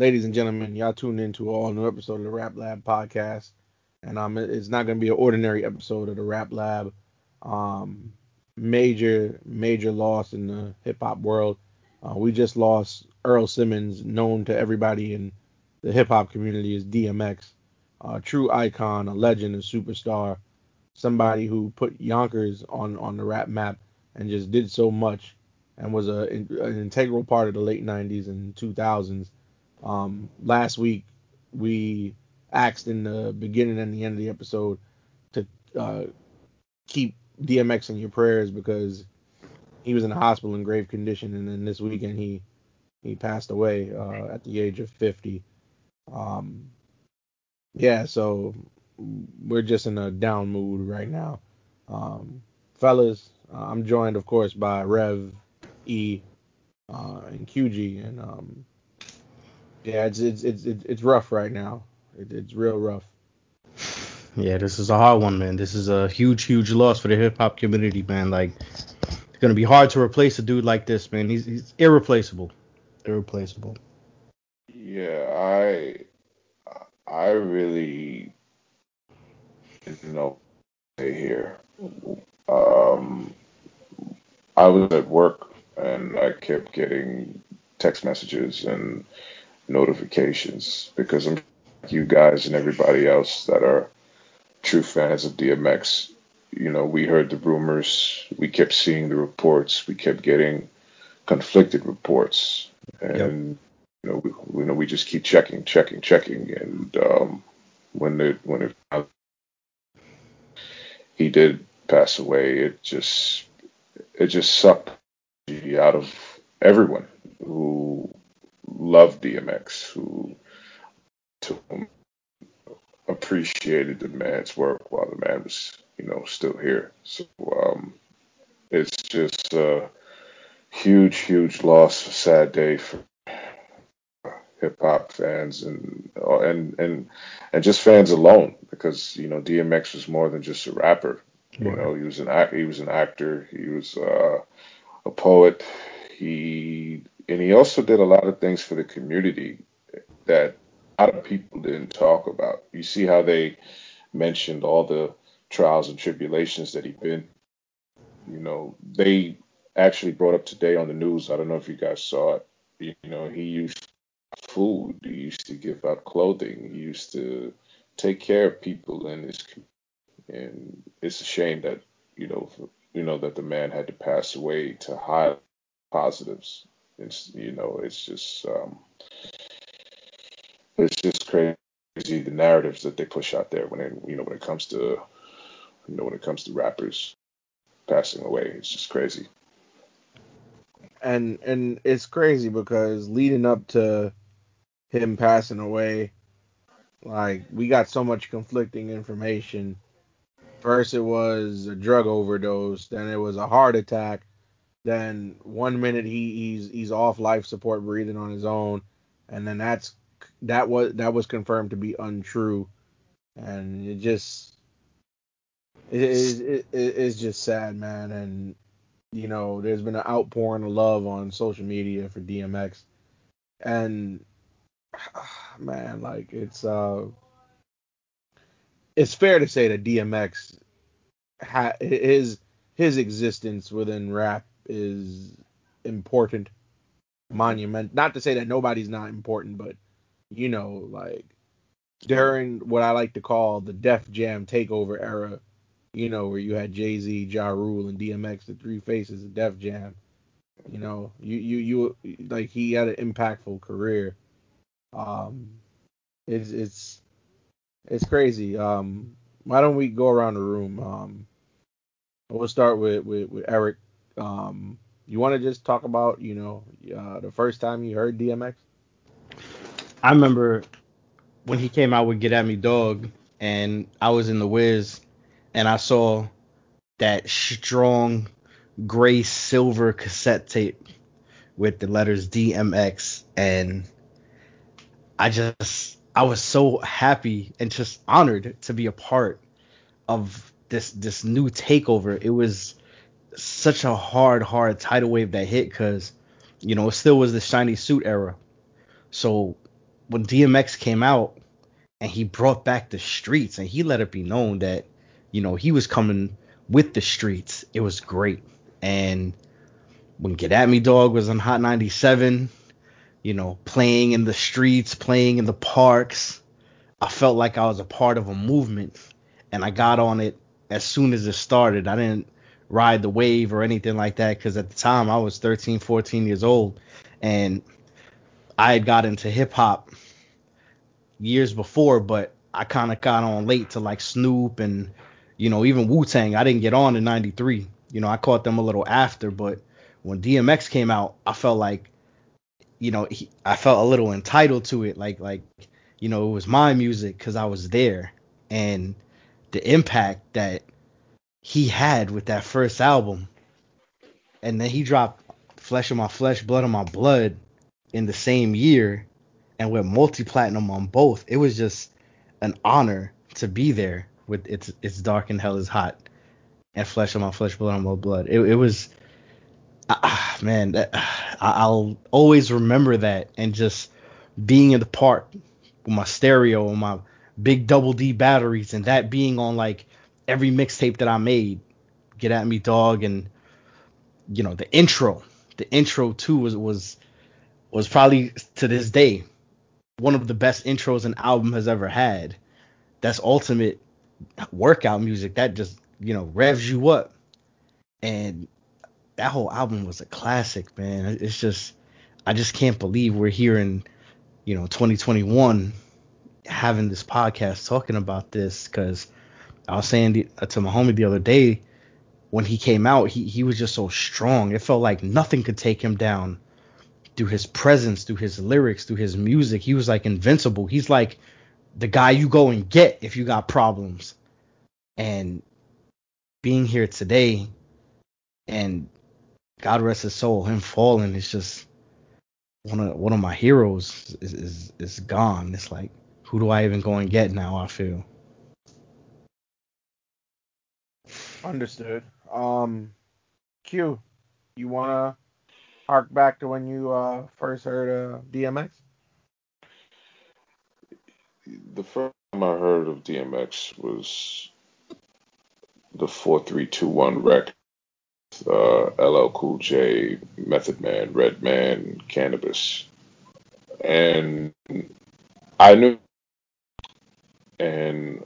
ladies and gentlemen, y'all tuned into an all new episode of the Rap Lab podcast, and um, it's not gonna be an ordinary episode of the Rap Lab. Um, major, major loss in the hip hop world. Uh, we just lost Earl Simmons, known to everybody in the hip hop community as DMX, a true icon, a legend, a superstar, somebody who put Yonkers on on the rap map and just did so much and was a, an integral part of the late 90s and 2000s. Um, last week, we asked in the beginning and the end of the episode to uh, keep DMX in your prayers because he was in the hospital in grave condition, and then this weekend he he passed away uh, at the age of 50. Um, yeah, so we're just in a down mood right now. Um, fellas, uh, I'm joined, of course, by Rev, E, uh, and QG, and um, yeah, it's it's it's it's rough right now. It, it's real rough. Yeah, this is a hard one, man. This is a huge, huge loss for the hip hop community, man. Like, it's gonna be hard to replace a dude like this, man. He's he's irreplaceable, irreplaceable. Yeah, I I really you know here. Um, I was at work and I kept getting text messages and notifications because I'm you guys and everybody else that are true fans of DMX. You know, we heard the rumors, we kept seeing the reports, we kept getting conflicted reports, and yep. you know, we, you know, we just keep checking, checking, checking, and um, when it when it he did pass away, it just it just sucked out of everyone who loved DMX, who appreciated the man's work while the man was, you know, still here. So um, it's just a huge, huge loss, a sad day for hip hop fans and and and and just fans alone because you know DMX was more than just a rapper. You know, he was an act, he was an actor, he was uh, a poet. He and he also did a lot of things for the community that a lot of people didn't talk about. You see how they mentioned all the trials and tribulations that he'd been. You know, they actually brought up today on the news. I don't know if you guys saw it. You know, he used food. He used to give out clothing. He used to take care of people in his community. And it's a shame that you know, you know that the man had to pass away to hide positives. It's you know, it's just um, it's just crazy the narratives that they push out there when it you know when it comes to you know when it comes to rappers passing away. It's just crazy. And and it's crazy because leading up to him passing away, like we got so much conflicting information. First it was a drug overdose, then it was a heart attack, then one minute he, he's he's off life support breathing on his own, and then that's that was that was confirmed to be untrue, and it just it it, it, it's just sad, man. And you know, there's been an outpouring of love on social media for DMX, and man, like it's uh, it's fair to say that DMX ha- his his existence within rap is important, monument. Not to say that nobody's not important, but you know, like during what I like to call the Def Jam takeover era, you know, where you had Jay Z, Ja Rule, and DMX, the three faces of Def Jam. You know, you you you like he had an impactful career. Um, it's it's it's crazy. Um, why don't we go around the room? Um, we'll start with with, with Eric. Um, you want to just talk about you know uh, the first time you heard DMX? I remember when he came out with Get At Me Dog, and I was in the Wiz, and I saw that strong gray silver cassette tape with the letters DMX, and I just I was so happy and just honored to be a part of this this new takeover. It was such a hard hard tidal wave that hit because you know it still was the shiny suit era, so when DMX came out and he brought back the streets and he let it be known that you know he was coming with the streets. It was great. And when Get At Me Dog was on Hot 97, you know, playing in the streets, playing in the parks, I felt like I was a part of a movement and I got on it as soon as it started. I didn't ride the wave or anything like that because at the time I was 13, 14 years old and I had got into hip hop years before, but I kind of got on late to like Snoop and you know even Wu Tang. I didn't get on in '93. You know I caught them a little after, but when DMX came out, I felt like you know he, I felt a little entitled to it, like like you know it was my music because I was there, and the impact that he had with that first album, and then he dropped Flesh of My Flesh, Blood of My Blood in the same year and went multi platinum on both. It was just an honor to be there with it's it's dark and hell is hot and flesh on my flesh, blood on my blood. It, it was ah, man, that, I'll always remember that and just being in the park with my stereo and my big double D batteries and that being on like every mixtape that I made. Get at me, dog, and you know the intro. The intro too was was was probably to this day one of the best intros an album has ever had. That's ultimate workout music. That just, you know, revs you up. And that whole album was a classic, man. It's just I just can't believe we're here in, you know, 2021 having this podcast talking about this cuz I was saying uh, to my homie the other day when he came out, he he was just so strong. It felt like nothing could take him down through his presence, through his lyrics, through his music. He was like invincible. He's like the guy you go and get if you got problems. And being here today and God rest his soul, him falling is just one of one of my heroes is, is is gone. It's like who do I even go and get now? I feel. Understood. Um, Q, you wanna hark back to when you uh, first heard uh, DMX? The first time I heard of DMX was the 4321 record. Uh, LL Cool J, Method Man, Redman, Canibus. And I knew, and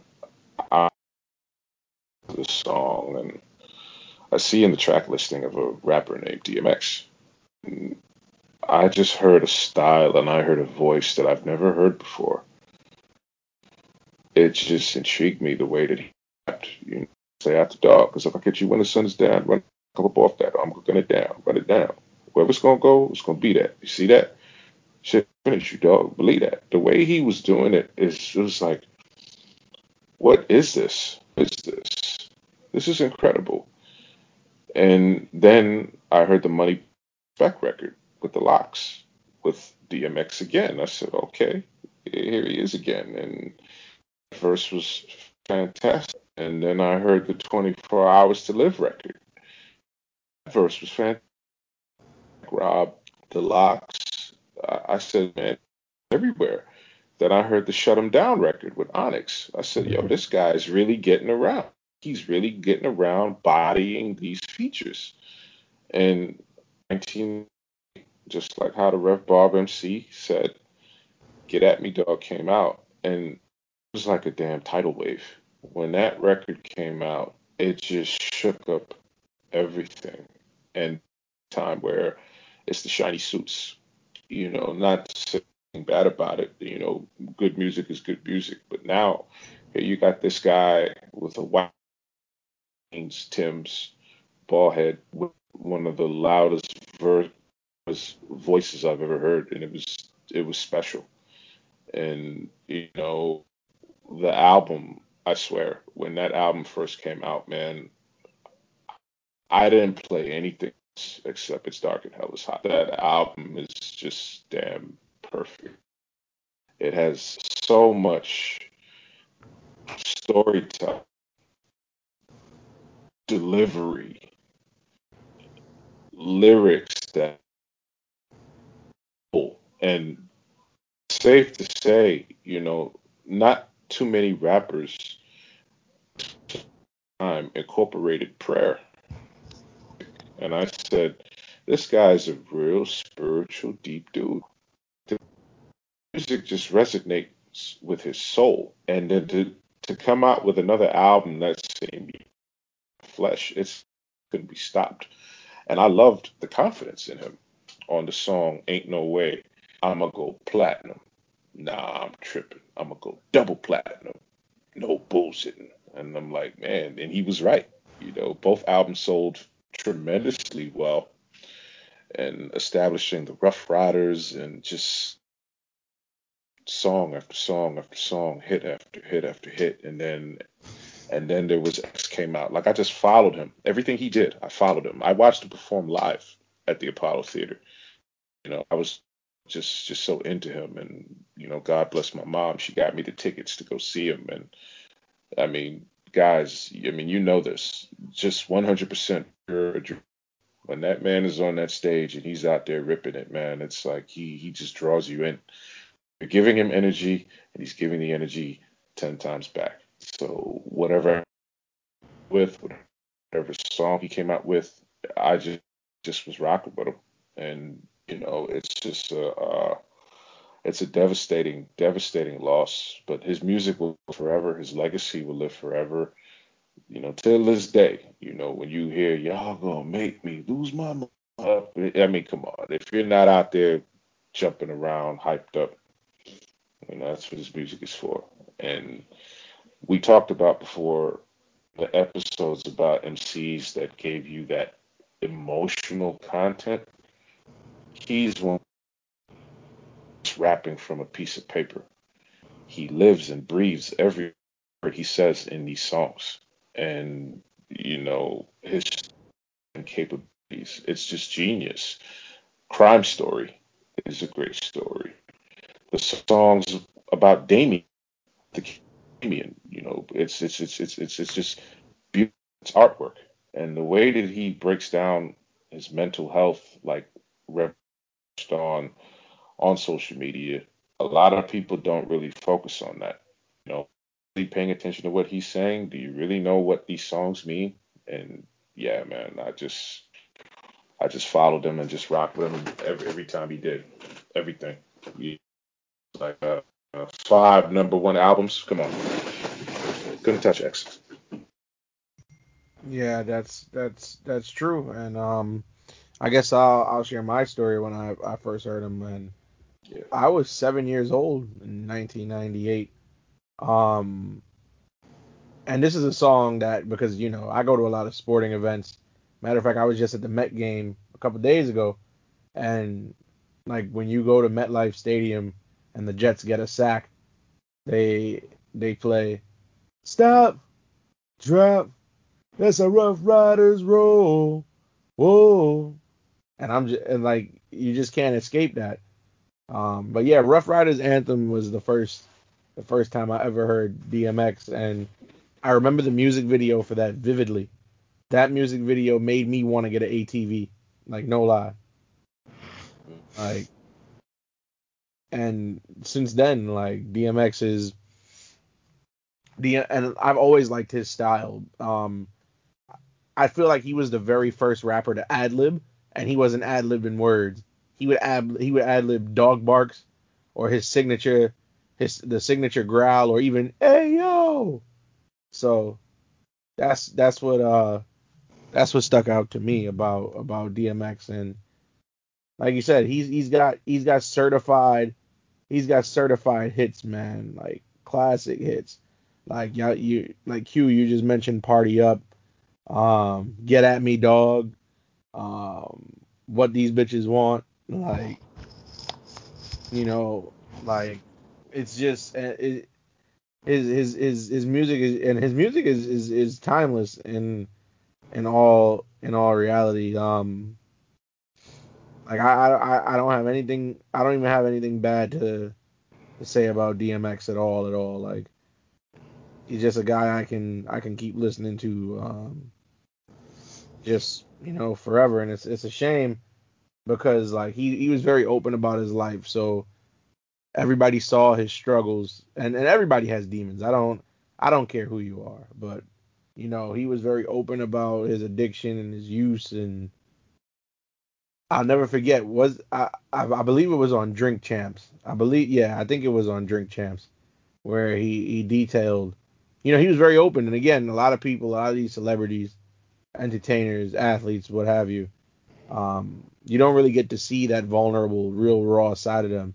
the song, and I see in the track listing of a rapper named DMX. I just heard a style and I heard a voice that I've never heard before. It just intrigued me the way that he rapped. You know, say after dog, because if I catch you when the sun is down, run come up off that. I'm gonna it down, run it down. Wherever's gonna go, it's gonna be that. You see that? Shit finish you, dog. Believe that. The way he was doing it is just like, what is this? What is this? This is incredible. And then I heard the money Back record with the Lox with DMX again. I said, okay, here he is again. And the verse was fantastic. And then I heard the 24 Hours to Live record. That verse was fantastic. Rob, the Lox. I said, man, everywhere. Then I heard the Shut 'em Down record with Onyx. I said, yo, this guy's really getting around. He's really getting around bodying these features. And 19, just like how the Rev Bob MC said, Get At Me Dog came out, and it was like a damn tidal wave. When that record came out, it just shook up everything. And time where it's the shiny suits, you know, not saying bad about it, you know, good music is good music, but now you got this guy with a white Timbs ball head with one of the loudest ver- voices I've ever heard, and it was it was special. And you know, the album, I swear, when that album first came out, man, I didn't play anything except "It's Dark and Hell Is Hot." That album is just damn perfect. It has so much storytelling, delivery, lyrics that and safe to say, you know, not too many rappers time incorporated prayer. And I said, this guy's a real spiritual, deep dude. The music just resonates with his soul. And then to, to come out with another album that's same flesh, it's couldn't be stopped. And I loved the confidence in him on the song Ain't No Way. I'ma go platinum. Nah, I'm tripping. I'ma go double platinum. No bullshitting. And I'm like, man, and he was right. You know, both albums sold tremendously well and establishing the Ruff Ryders and just song after song after song, hit after hit after hit, and then and then there was X came out. Like I just followed him. Everything he did, I followed him. I watched him perform live at the Apollo Theater. You know, I was just just so into him, and you know, God bless my mom. She got me the tickets to go see him, and I mean, guys, I mean, you know this, just 100% pure when that man is on that stage and he's out there ripping it, man, it's like he he just draws you in. You're giving him energy, and he's giving the energy ten times back. So whatever with whatever song he came out with, I just just was rocking with him, and you know it's just a uh, it's a devastating devastating loss. But his music will forever, his legacy will live forever. You know, till this day, you know, when you hear y'all gonna make me lose my mind, I mean, come on, if you're not out there jumping around, hyped up, you know, that's what his music is for. And we talked about before the episodes about MCs that gave you that emotional content. He's one rapping from a piece of paper. He lives and breathes every word he says in these songs. And, you know, his capabilities. It's just genius. Crime Story is a great story. The songs about Damien, the You know, it's it's it's it's it's, it's just beautiful. It's artwork, and the way that he breaks down his mental health, like on on social media, a lot of people don't really focus on that. You know, really paying attention to what he's saying. Do you really know what these songs mean? And yeah, man, I just I just followed him and just rocked with him every every time he did everything. He, like uh, uh, five number one albums. Come on, couldn't touch X. Yeah, that's that's that's true, and um, I guess I'll I'll share my story when I I first heard him, and yeah. I was seven years old in 1998. Um, and this is a song that because you know I go to a lot of sporting events. Matter of fact, I was just at the Met game a couple days ago, and like when you go to MetLife Stadium and the Jets get a sack, they they play stop, drop, that's a Ruff Ryders roll, whoa, and I'm just and like you just can't escape that. Um, but yeah, Ruff Ryders anthem was the first the first time I ever heard DMX, and I remember the music video for that vividly. That music video made me want to get an ATV, like no lie. Like, and since then, like DMX is the and I've always liked his style. Um, I feel like he was the very first rapper to ad lib, and he wasn't ad libbing words. He would ad he would ad lib dog barks, or his signature his the signature growl, or even hey yo. So that's that's what uh that's what stuck out to me about about DMX and like you said, he's he's got he's got certified he's got certified hits, man, like classic hits. Like yeah, you like Q, you just mentioned Party Up, um, Get at Me Dog, um, What These Bitches Want, like you know, like it's just uh, it, his his his his music is and his music is is, is timeless in in all in all reality. Um, like I, I I don't have anything. I don't even have anything bad to to say about DMX at all. At all. Like he's just a guy I can I can keep listening to. Um, just you know forever, and it's it's a shame because like he he was very open about his life. So everybody saw his struggles, and and everybody has demons. I don't I don't care who you are, but you know he was very open about his addiction and his use, and I'll never forget was I I, I believe it was on Drink Champs. I believe yeah I think it was on Drink Champs where he he detailed. You know, he was very open, and again, a lot of people, a lot of these celebrities, entertainers, athletes, what have you, um, you don't really get to see that vulnerable, real raw side of them.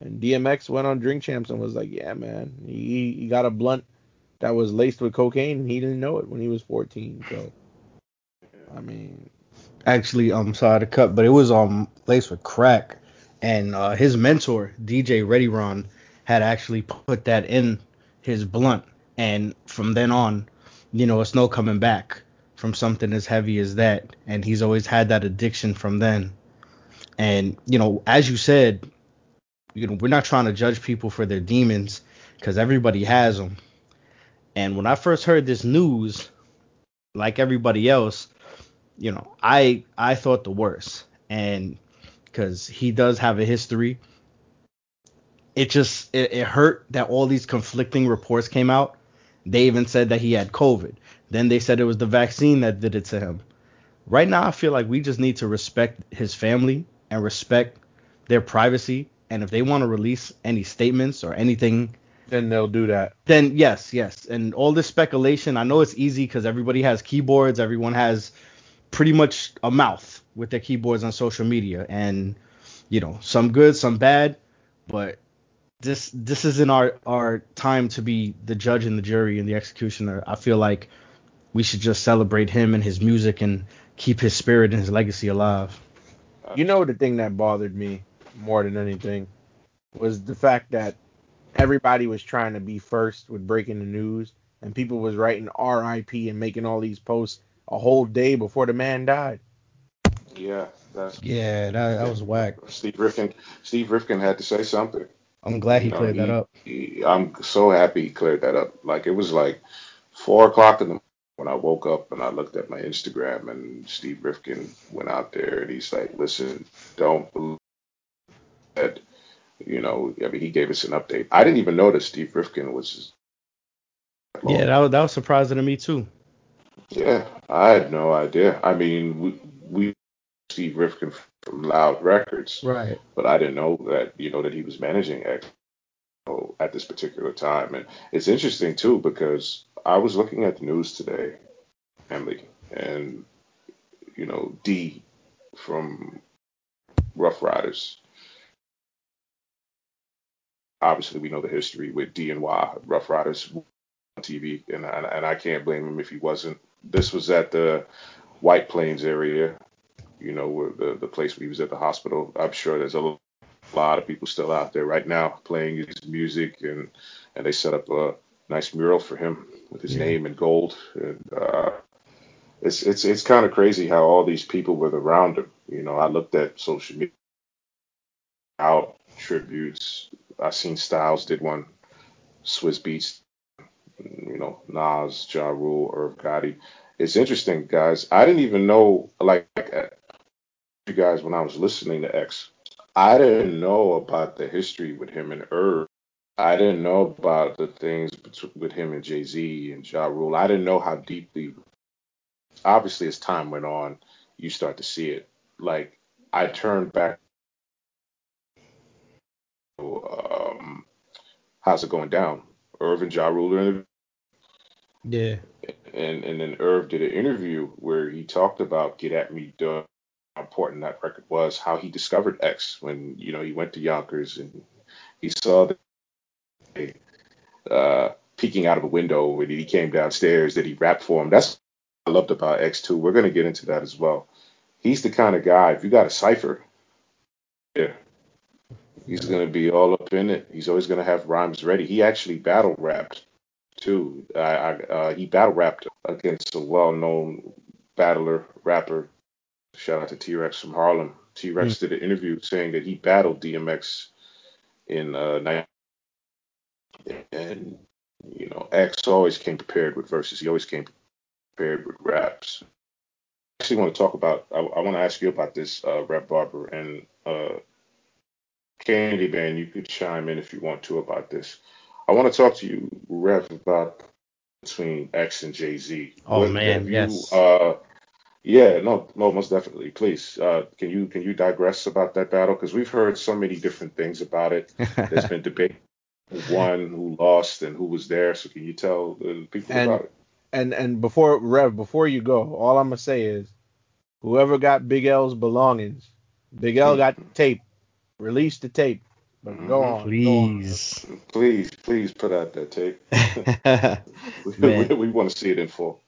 And DMX went on Drink Champs and was like, "Yeah, man, he he got a blunt that was laced with cocaine, and he didn't know it when he was 14." So, I mean, Actually, I'm sorry to cut, but it was um laced with crack, and uh, his mentor DJ Ready Ron had actually put that in his blunt, and from then on, you know, it's no coming back from something as heavy as that, and he's always had that addiction from then. And you know, as you said, you know, we're not trying to judge people for their demons because everybody has them. And when I first heard this news, like everybody else, you know, I I thought the worst, and because he does have a history, it just it, it hurt that all these conflicting reports came out. They even said that he had COVID. Then they said it was the vaccine that did it to him. Right now, I feel like we just need to respect his family and respect their privacy. And if they want to release any statements or anything then they'll do that. then yes, yes. And all this speculation, I know it's easy because everybody has keyboards, everyone has pretty much a mouth with their keyboards on social media, and you know, some good, some bad, but this this isn't our our time to be the judge and the jury and the executioner. I feel like we should just celebrate him and his music and keep his spirit and his legacy alive. You know the thing that bothered me more than anything was the fact that everybody was trying to be first with breaking the news and people was writing RIP and making all these posts a whole day before the man died. Yeah, that's Yeah, that, that was whack. Steve Rifkin. Steve Rifkin had to say something. I'm glad he You know, cleared that up. he- I'm so happy he cleared that up. Like it was like four o'clock in the when I woke up and I looked at my Instagram and Steve Rifkin went out there and he's like, "Listen, don't believe that." You know, I mean, he gave us an update. I didn't even notice Steve Rifkin was. Yeah, that was, that was surprising to me too. Yeah, I had no idea. I mean, we, we Steve Rifkin from Loud Records, Right. but I didn't know that you know that he was managing X at this particular time. And it's interesting too because I was looking at the news today, Emily, and you know D from Ruff Ryders. Obviously, we know the history with D and Y Ruff Ryders on TV, and I, and I can't blame him if he wasn't. This was at the White Plains area, you know, where the the place where he was at the hospital. I'm sure there's a lot of people still out there right now playing his music, and and they set up a nice mural for him with his Yeah. name in gold. And uh, it's it's it's kind of crazy how all these people were around him. You know, I looked at social media out tributes. I seen Styles did one, Swizz Beatz, you know, Nas, Ja Rule, Irv Gotti. It's interesting, guys. I didn't even know, like, you guys, when I was listening to X, I didn't know about the history with him and Irv. I didn't know about the things bet- with him and Jay Z and Ja Rule. I didn't know how deeply. Obviously, as time went on, you start to see it. Like, I turned back. Um, how's it going down? Irv and Ja Rule Yeah. and and then Irv did an interview where he talked about Get At Me Dog, how important that record was, how he discovered X when you know he went to Yonkers and he saw the uh, peeking out of a window when he came downstairs that he rapped for him. That's what I loved about X too. We're gonna get into that as well. He's the kind of guy if you got a cipher, yeah. He's gonna be all up in it. He's always gonna have rhymes ready. He actually battle rapped too. I, I, uh, he battle rapped against a well-known battler rapper. Shout out to T Rex from Harlem. T Rex did an interview saying that he battled DMX in uh, and you know X always came prepared with verses. He always came prepared with raps. I actually want to talk about. I, I want to ask you about this, uh, Rap Barber, and uh, Candyman, you could chime in if you want to about this. I want to talk to you, Rev, about between X and Jay Z. Oh what, man, you, yes. Uh, yeah, no, no, most definitely. Please, uh, can you can you digress about that battle? Because we've heard so many different things about it. There's been debate who won, who lost, and who was there. So can you tell the people and, about it? And and before Rev, before you go, all I'm gonna say is, whoever got Big L's belongings, Big L got tape. Release the tape. But mm-hmm. go on. Please. Go on. Please, please put out that tape. we, we want to see it in full.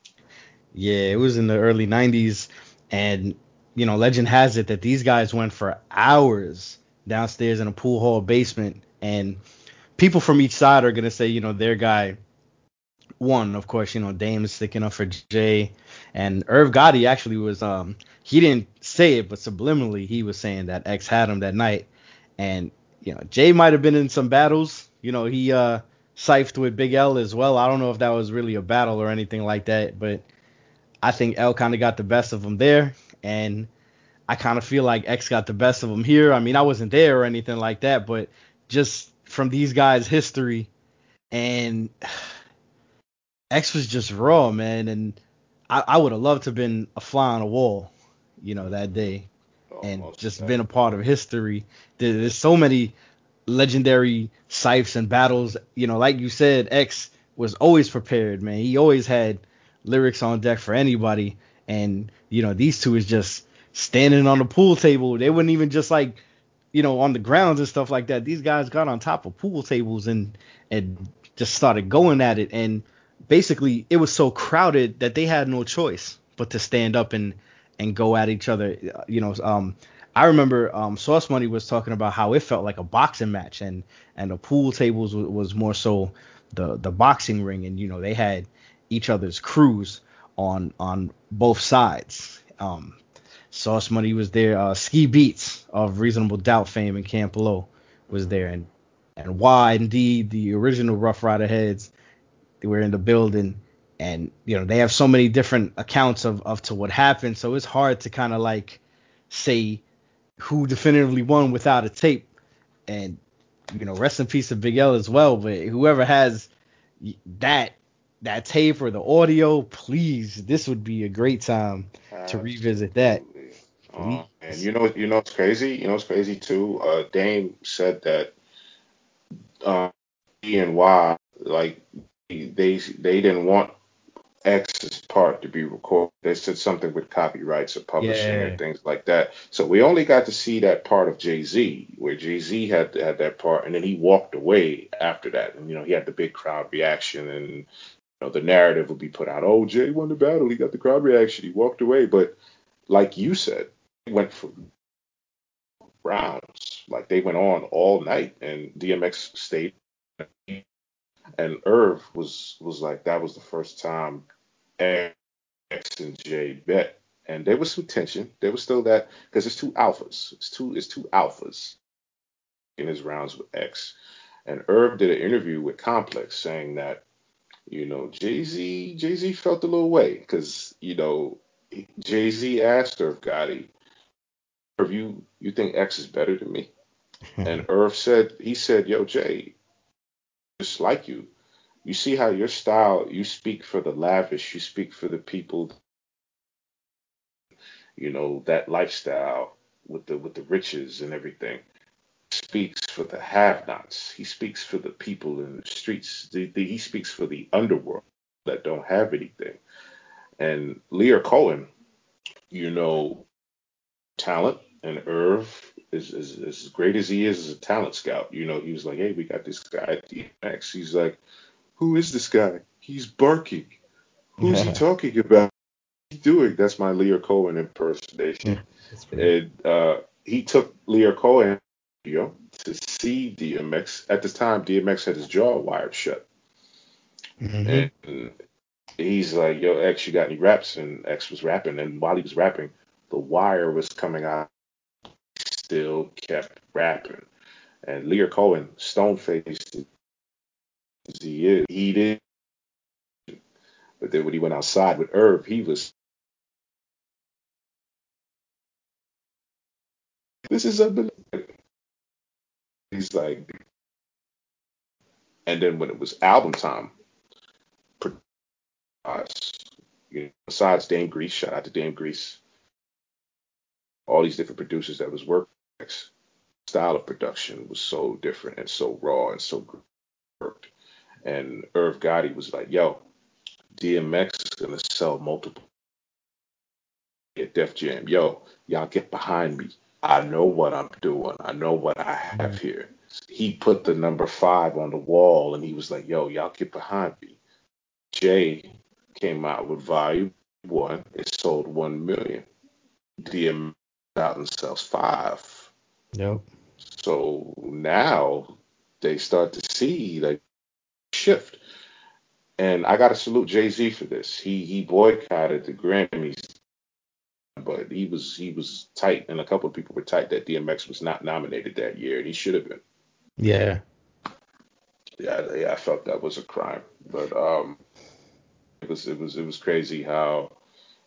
Yeah, it was in the early 90s. And, you know, legend has it that these guys went for hours downstairs in a pool hall basement. And people from each side are going to say, you know, their guy won. Of course, you know, Dame is sticking up for Jay. And Irv Gotti actually was, um, he didn't say it, but subliminally he was saying that X had him that night. And you know, Jay might have been in some battles. You know, he uh siphed with Big L as well. I don't know if that was really a battle or anything like that, but I think L kind of got the best of him there, and I kind of feel like X got the best of him here. I mean, I wasn't there or anything like that, but just from these guys' history, and X was just raw, man, and I, I would have loved to have been a fly on a wall, you know, that day and just been a part of history. There's so many legendary sipes and battles. You know, like you said, X was always prepared, man. He always had lyrics on deck for anybody. And, you know, these two is just standing on the pool table. They wouldn't even just like, you know, on the grounds and stuff like that. These guys got on top of pool tables and and just started going at it. And basically it was so crowded that they had no choice but to stand up and and go at each other. You know, um, I remember um, Sauce Money was talking about how it felt like a boxing match, and and the pool tables was, was more so the the boxing ring, and you know they had each other's crews on on both sides. Um, Sauce Money was there. Uh, Ski Beatz of Reasonable Doubt fame and Camp Lo was there, and and why indeed the original Ruff Ryder heads were in the building and you know they have so many different accounts of of to what happened. So it's hard to kind of like say who definitively won without a tape. And you know rest in peace to Big L as well. But whoever has that that tape or the audio please this would be a great time to revisit that. Uh, and you know you know it's crazy? You know it's crazy too? Uh Dame said that uh and Y like they they didn't want X's part to be recorded. They said something with copyrights or publishing yeah. and things like that. So we only got to see that part of Jay Z, where Jay Z had had that part, and then he walked away after that. And you know, he had the big crowd reaction, and you know, the narrative would be put out. Oh, Jay won the battle. He got the crowd reaction. He walked away. But like you said, he went for rounds. Like they went on all night, and DMX stayed and Irv was was like that was the first time X and J bet, and there was some tension. There was still that because it's two alphas. It's two it's two alphas in his rounds with X, and Irv did an interview with Complex saying that you know Jay Z Jay Z felt a little way because you know Jay Z asked Irv Gotti, Irv you you think X is better than me? and Irv said he said Yo Jay just like you. You see how your style, you speak for the lavish, you speak for the people, you know, that lifestyle with the with the riches and everything. Speaks for the have-nots. He speaks for the people in the streets. The, the, he speaks for the underworld that don't have anything. And Lyor Cohen, you know, talent and Irv is, is, is, as great as he is as a talent scout. You know, he was like, hey, we got this guy at DMX. He's like, who is this guy? He's barking. Who's he talking about? He's doing? That's my Lyor Cohen impersonation. and uh, he took Lyor Cohen you know, to see DMX. At this time, DMX had his jaw wired shut. Mm-hmm. And he's like, yo, X, you got any raps? And X was rapping. And while he was rapping, the wire was coming out still kept rapping. And Lyor Cohen, stone faced as he is, he did. But then when he went outside with Irv, he was. This is unbelievable. he's like, and then when it was album time, besides Dame Grease, shout out to Dame Grease, all these different producers that was working, style of production was so different and so raw and so worked. And Irv Gotti was like, yo, DMX is gonna sell multiple at Def Jam. Yo, y'all get behind me. I know what I'm doing. I know what I have mm-hmm. here. He put the number five on the wall and he was like, yo, y'all get behind me. Jay came out with volume one. It sold one million. DMX out and sells five. Yep. So now they start to see like shift. And I gotta salute Jay Z for this. He he boycotted the Grammys, but he was he was tight, and a couple of people were tight that DMX was not nominated that year, and he should have been. Yeah. Yeah, yeah, I felt that was a crime, but um, it was it was it was crazy how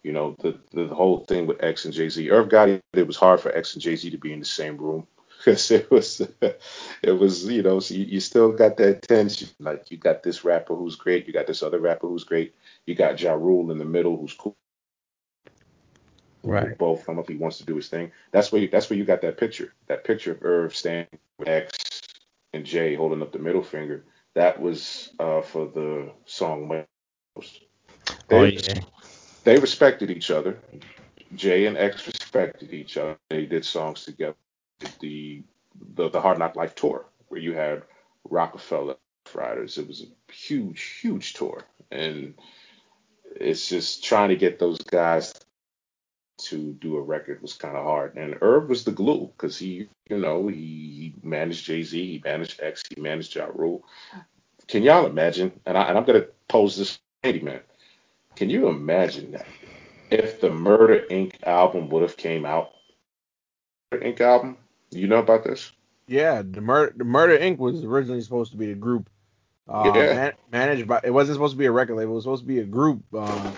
you know the the whole thing with X and Jay Z. Irv Gotti, it was hard for X and Jay Z to be in the same room because it was it was you know so you, you still got that tension. Like you got this rapper who's great, you got this other rapper who's great, you got Ja Rule in the middle who's cool. Right. Both come up, he wants to do his thing. That's where you, that's where you got that picture. That picture of Irv standing with X and J holding up the middle finger. That was uh, for the song. They, Oh yeah. they respected each other. Jay and X respected each other. They did songs together. The the the Hard Knock Life tour, where you had Rockefeller Riders. It was a huge, huge tour, and it's just trying to get those guys to do a record was kind of hard. And Irv was the glue because he, you know, he, managed Jay Z, he managed X, he managed Ja Rule. Can y'all imagine? And, I, and I'm gonna pose this, lady man. Can you imagine that if the Murder Inc. album would have came out? Murder Inc. album. You know about this? Yeah, the Murder the Murder Inc. was originally supposed to be a group. Uh, Yeah. man, managed by it wasn't supposed to be a record label. It was supposed to be a group. Uh,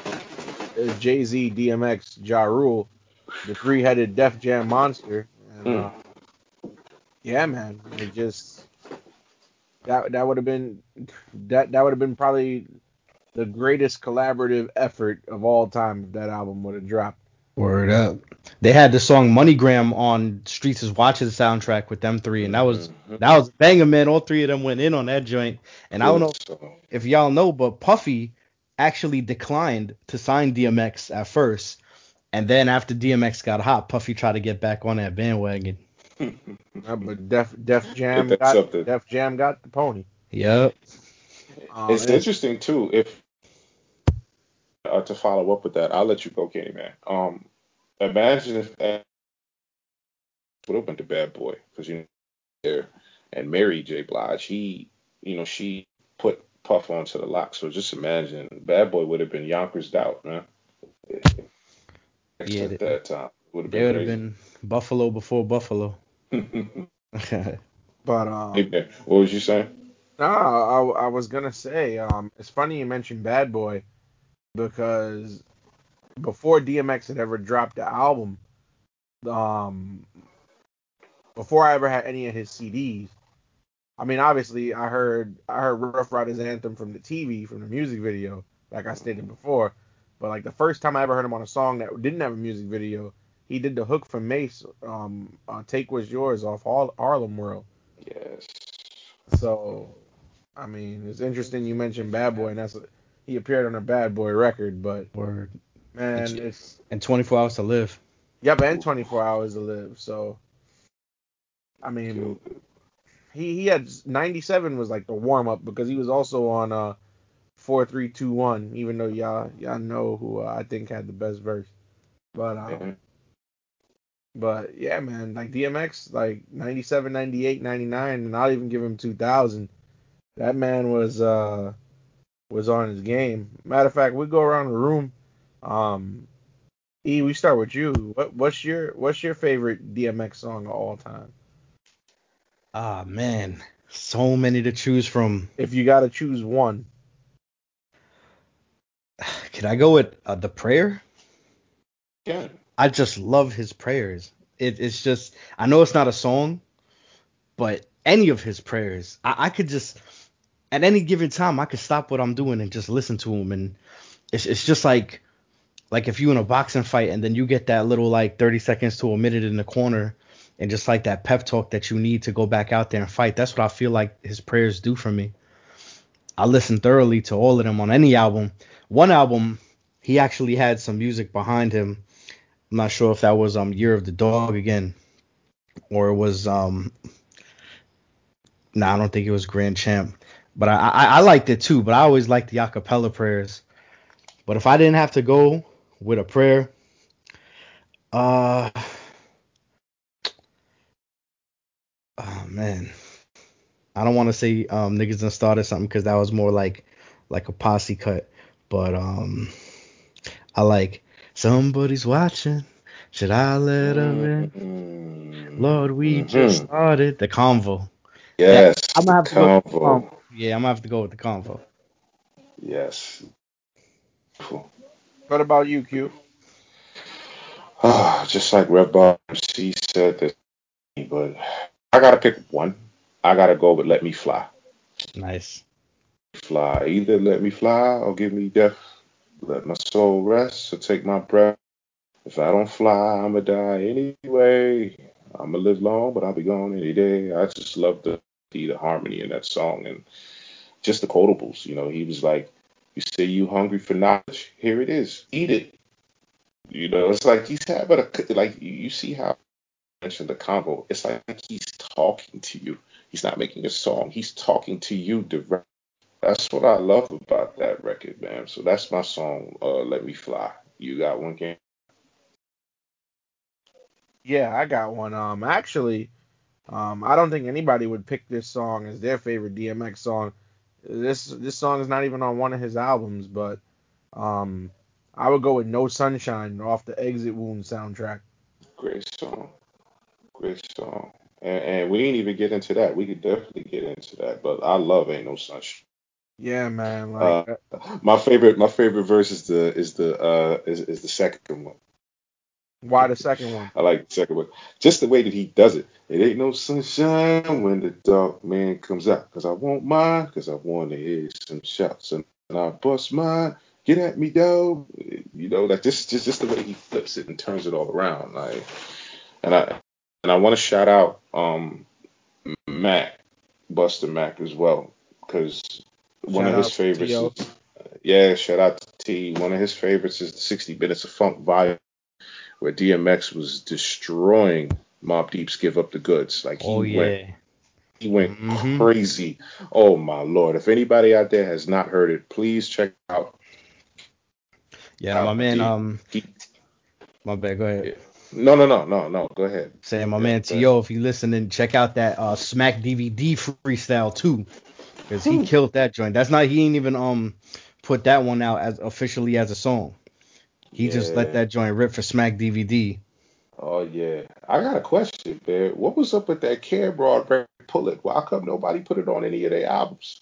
Jay Z, DMX, Ja Rule, the three-headed Def Jam monster. And, Hmm. uh, yeah, man, it just that that would have been that that would have been probably the greatest collaborative effort of all time if that album would have dropped. Word up. They had the song Murdergram on Streets is Watching soundtrack with them three, and that was Mhm. that was a banger, man. All three of them went in on that joint. And I don't know So, if y'all know, but Puffy actually declined to sign DMX at first, and then after DMX got hot, Puffy tried to get back on that bandwagon. Uh, but Def Def Jam got something. Def Jam got the pony. Yep. Um, it's and interesting too. If uh, to follow up with that, I'll let you go, Candyman. Um, imagine if X would have went to Bad Boy because you know there and Mary J. Blige, he, you know, she put Puff onto the lock. So just imagine Bad Boy would have been Yonkers Doubt, man. Yeah, at that time would have They would been have been Buffalo before Buffalo. but um, Hey, what was you saying? No, I, I was gonna say, um, it's funny you mentioned Bad Boy because before DMX had ever dropped the album, um, before I ever had any of his CDs, I mean, obviously I heard I heard Ruff Ryders anthem from the TV from the music video, like I stated before, but like the first time I ever heard him on a song that didn't have a music video, he did the hook for Mase, um, uh, "Take What's Yours" off Har- Harlem World. Yes. So, I mean, it's interesting you mentioned Bad Boy, and that's he appeared on a Bad Boy record, but Word. Man, it's And 24 hours to live. yep, and 24 hours to live. So, I mean, he he had 97 was like the warm up because he was also on uh 4321, even though y'all y'all know who uh, I think had the best verse, but um, Yeah. But yeah, man, like DMX, like 97, 98, 99, and I'll even give him 2000. That man was uh was on his game. Matter of fact, we go around the room. Um, E, we start with you. What what's your what's your favorite DMX song of all time? Ah man, so many to choose from. If you got to choose one, Can I go with uh, the prayer? Yeah. I just love his prayers. It, it's just I know it's not a song, but any of his prayers. I, I could just at any given time I could stop what I'm doing and just listen to him and it's it's just like like if you in a boxing fight and then you get that little like 30 seconds to a minute in the corner and just like that pep talk that you need to go back out there and fight. That's what I feel like his prayers do for me. I listen thoroughly to all of them on any album. One album, he actually had some music behind him. I'm not sure if that was um Year of the Dog again, or it was um. No, nah, I don't think it was Grand Champ, but I, I I liked it too. But I always liked the acapella prayers. But if I didn't have to go with a prayer, uh, oh man, I don't want to say um, niggas done started something because that was more like like a posse cut. But um, I like somebody's watching. Should I let them in? Mm-hmm. Lord, we mm-hmm. just started the convo. Yes, I'm gonna have to convo. Go convo. Yeah, I'm gonna have to go with the convo. Yes. Cool. What about you, Q? Oh, just like Red Bar C said, that, but I gotta pick one. I gotta go with Let Me Fly. Nice. Fly. Either let me fly or give me death. Let my soul rest or take my breath. If I don't fly, I'ma die anyway. I'ma live long, but I'll be gone any day. I just love the the harmony in that song and just the quotables. You know, he was like, "You say you hungry for knowledge? Here it is. Eat it." You know, it's like he's having a like you see how I mentioned the convo. It's like he's talking to you. He's not making a song. He's talking to you directly. That's what I love about that record, man. So that's my song, uh, Let Me Fly. You got one, game? Yeah, I got one. Um, actually, um, I don't think anybody would pick this song as their favorite DMX song. This this song is not even on one of his albums, but um, I would go with No Sunshine off the Exit Wound soundtrack. Great song, great song. And, and we didn't even get into that. We could definitely get into that, but I love Ain't No Sunshine. Yeah, man. Like, uh, my favorite, my favorite verse is the is the uh is, is the second one. Why the second one? I like the second one. Just the way that he does it. It ain't no sunshine when the dark man comes out. Cause I want mine. Cause I want to hear some shouts. And I bust mine. Get at me, dog. You know, like this just just the way he flips it and turns it all around. Like, and I and I want to shout out um Mac, Buster Mac as well, because one shout of his favorites. Is, yeah, shout out to T. One of his favorites is the 60 Minutes of Funk volume, where DMX was destroying Mobb Deep's Give Up the Goods. Like he oh, yeah. went, he went mm-hmm. crazy. Oh my lord! If anybody out there has not heard it, please check out. Yeah, my man. Um, my bad. Go ahead. Yeah. No, no, no, no, no. Go ahead. Saying my yeah, man T.O., if you listening, check out that uh, Smack DVD freestyle too because he killed that joint. That's not he ain't even um put that one out as officially as a song. He yeah. just let that joint rip for Smack DVD. Oh yeah, I got a question, man. What was up with that Cam'ron pull it? Why come nobody put it on any of their albums?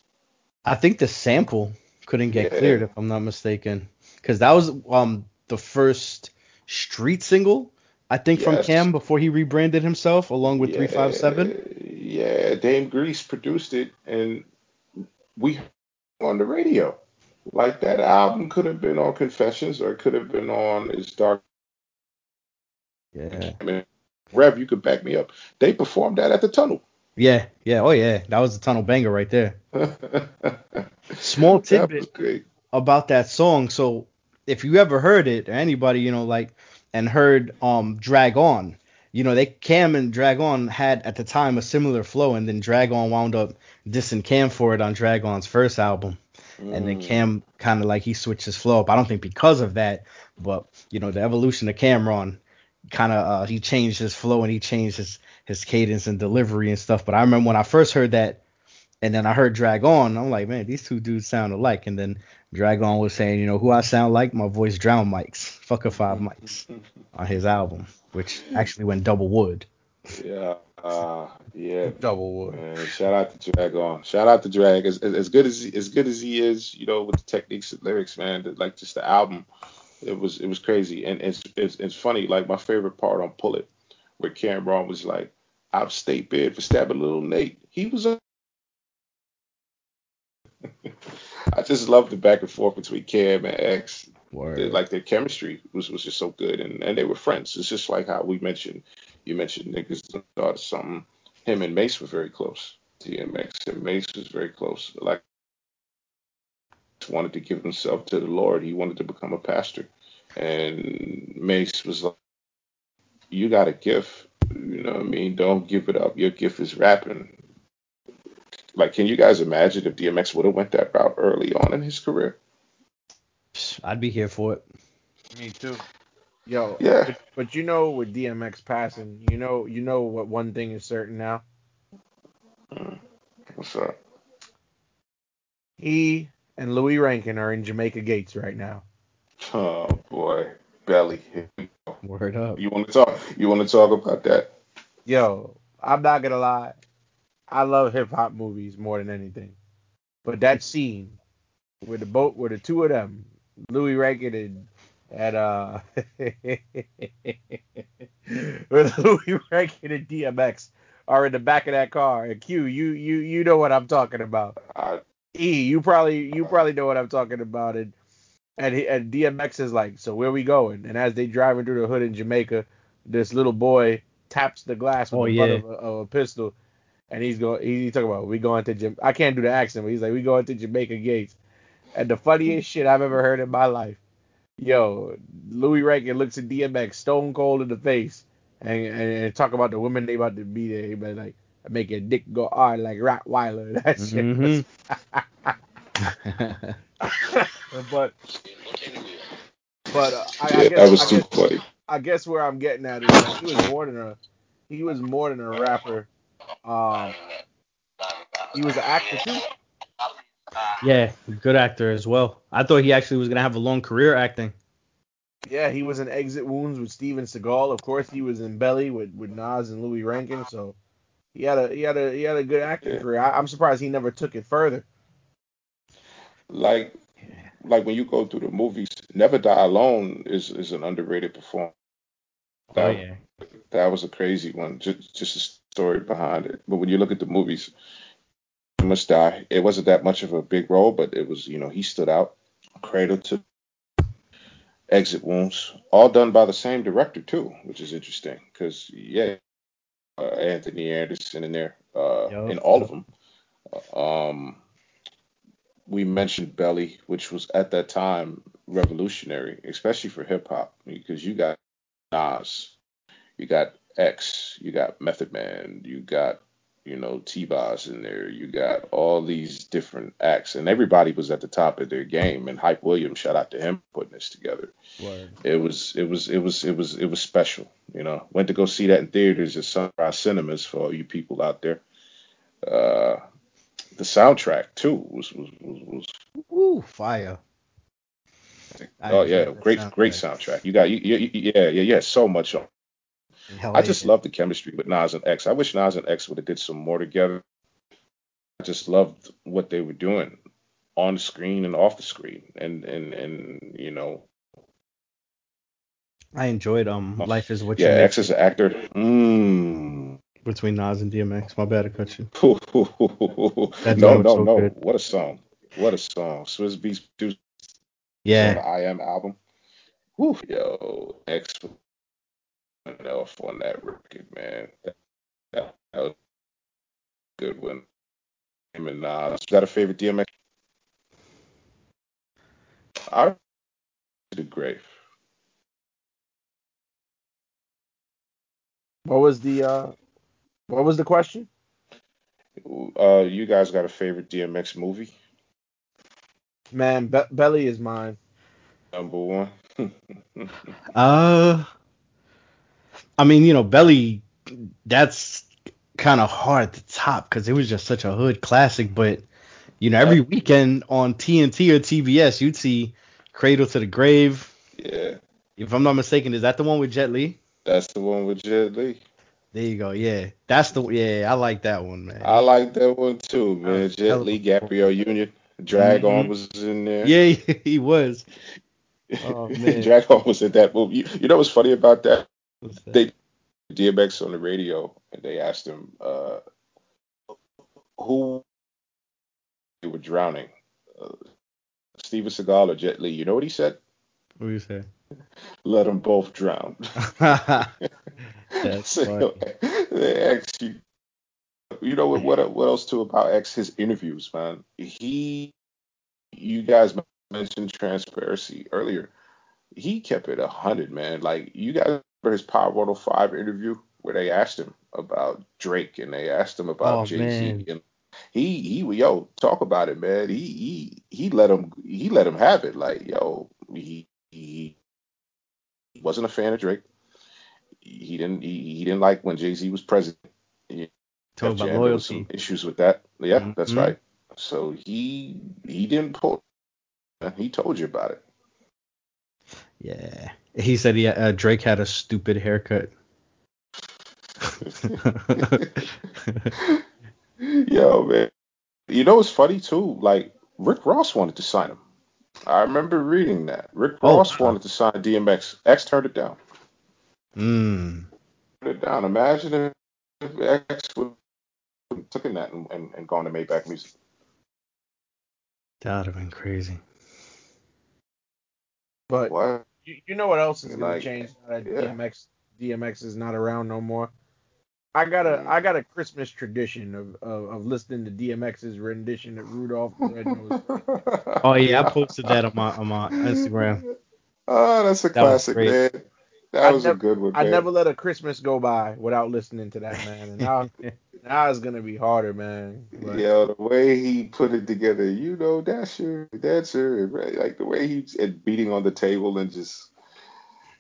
I think the sample couldn't get yeah. cleared if I'm not mistaken, because that was um the first street single I think yes. from Cam before he rebranded himself along with yeah, 357. Yeah, Dame Grease produced it and we on the radio. Like that album could have been on Confessions or it could have been on It's Dark. Yeah. I mean, Rev, you could back me up. They performed that at the tunnel. Yeah, yeah, oh yeah, that was the tunnel banger right there. Small tidbit that about that song. So if you ever heard it, or anybody, you know, like, and heard um Drag On, you know, they Cam and Drag On had at the time a similar flow, and then Drag On wound up dissing Cam for it on Drag On's first album. Mm. And then Cam kind of like he switched his flow up. I don't think because of that, but you know, the evolution of Cam'ron kind of uh, he changed his flow and he changed his his cadence and delivery and stuff. But I remember when I first heard that, and then I heard Drag On, I'm like, man, these two dudes sound alike. And then Drag On was saying, you know, who I sound like, my voice drown mics, fuck a five mics on his album which actually went double wood. Yeah, uh, yeah. Double wood. Man, shout out to Drag on. Shout out to Drag. As, as good as as good as he is, you know, with the techniques and lyrics, man. Like just the album, it was it was crazy. And it's it's, it's funny. Like my favorite part on Pull It, where Cam'ron was like, "Out state bid for stabbing little Nate." he was. A, I just love the back and forth between Cam and X. They, like their chemistry was, was just so good, and, and they were friends. It's just like how we mentioned, you mentioned niggas thought something. Him and Mase were very close. DMX and Mase was very close. Like wanted to give himself to the Lord. He wanted to become a pastor, and Mase was like, "You got a gift. You know what I mean? Don't give it up. Your gift is rapping." Like, can you guys imagine if DMX would have went that route early on in his career? I'd be here for it. Me too. Yo, Yeah. But, but you know, with DMX passing, you know, you know what one thing is certain now. Mm. What's up? He and Louie Rankin are in Jamaica Gates right now. Oh boy, belly. Word up. You want to talk? You want to talk about that? Yo, I'm not gonna lie, I love hip hop movies more than anything. But that scene with the boat, with the two of them, Louie Rankin and and uh, with Louie Rankin and DMX are in the back of that car. And Q, you you you know what I'm talking about. E, you probably you probably know what I'm talking about. And and he, and DMX is like, so where we going? And as they driving through the hood in Jamaica, this little boy taps the glass with Oh, the butt of, a, of a pistol, and he's going. He's talking about we going to Jam. I can't do the accent, but he's like we going to Jamaica Gates. And the funniest shit I've ever heard in my life, yo, Louie Rankin looks at DMX stone cold in the face and, and, and talk about the women they about to be there. He be like, make your dick go hard like Rottweiler. That shit. was- but but uh, I, I guess that was I too guess, funny. I guess where I'm getting at is that he was more than a he was more than a rapper. Um, he was an actor too. Yeah, good actor as well. I thought he actually was gonna have a long career acting. Yeah, he was in Exit Wounds with Steven Seagal. Of course, he was in Belly with, with Nas and Louie Rankin. So he had a he had a he had a good acting Yeah. career. I, I'm surprised he never took it further. Like, like when you go through the movies, Never Die Alone is is an underrated performance. Oh That, yeah. that was a crazy one. Just just the story behind it. But when you look at the movies, He Must Die. It wasn't that much of a big role, but it was you know he stood out. Cradle to Exit Wounds, all done by the same director too, which is interesting because yeah, uh, Anthony Anderson in there uh, Yup. in all of them. Um, we mentioned Belly, which was at that time revolutionary, especially for hip hop, because you got Nas, you got X, you got Method Man, you got you know T-Boz in there, you got all these different acts, and everybody was at the top of their game. And Hype Williams, shout out to him putting this together. Word. It was it was it was it was it was special. You know, went to go see that in theaters at Sunrise Cinemas for all you people out there. Uh, the soundtrack too was was was, was Ooh, fire. I oh yeah, great great soundtrack. soundtrack. You got you, you, you- yeah yeah yeah so much on. I just love the chemistry with Nas and X. I wish Nas and X would have did some more together. I just loved what they were doing on the screen and off the screen, and and and you know I enjoyed um Life is What yeah You Make X as an actor. Mm. between Nas and DMX. My bad to cut you. no no so no good. what a song what a song Swizz Beatz produced Yeah. the I Am album. Whew. Yo, X off on that record, man. That, that, that was a good one. Him and Nas. Is that a favorite DMX? I the grave. What was the uh what was the question? Uh, you guys got a favorite DMX movie? Man, Be- Belly is mine. Number one. Uh, I mean, you know, Belly, that's kind of hard to top because it was just such a hood classic. But you know, every weekend on TNT or TBS, you'd see Cradle to the Grave. yeah, If I'm not mistaken, is that the one with Jet Li? that's the one with Jet Li. There you go. Yeah, that's the yeah. I like that one, man. I like that one too, man. Jet Li, Gabrielle Union, Drag On Mhm. was in there. yeah, he was. Oh, man. Drag On was in that movie. You, you know what's funny about that? They DMX on the radio and they asked him, uh, who they were drowning, uh, Steven Seagal or Jet Li. You know what he said? What do you say? Let them both drown. That's So, funny. X, you, you know what, what? What else too about X? His interviews, man. He, you guys mentioned transparency earlier. He kept it a hundred, man. Like you guys his Power 105 interview where they asked him about Drake and they asked him about Oh, Jay Z. and he he yo talk about it, man. He he he let him he let him have it. Like yo, he he wasn't a fan of Drake. He didn't he, he didn't like when Jay Z was president. He Talk about Jam, there some loyalty. issues with that. Yeah, that's Mhm. right. So he he didn't pull. He told you about it. Yeah. He said he uh, Drake had a stupid haircut. Yo, man. You know what's funny too? Like Rick Ross wanted to sign him. I remember reading that. Rick Oh, Ross wow. wanted to sign DMX. X turned it down. mm. Turned it down. Imagine if X would have taken that and, and, and gone to Maybach Music. That would have been crazy. But What? You, you know what else is gonna Like, change now that yeah. DMX DMX is not around no more. I got a Mm. Got a Christmas tradition of, of, of listening to DMX's rendition of Rudolph the Red-Nosed Oh yeah, I posted that on my on my Instagram. Oh, that's a That classic, man. That I was a good one, I man. never let a Christmas go by without listening to that man, and now now it's gonna be harder, man. But Yeah, the way he put it together, you know, Dasher, Dancer, right? like the way he and beating on the table and just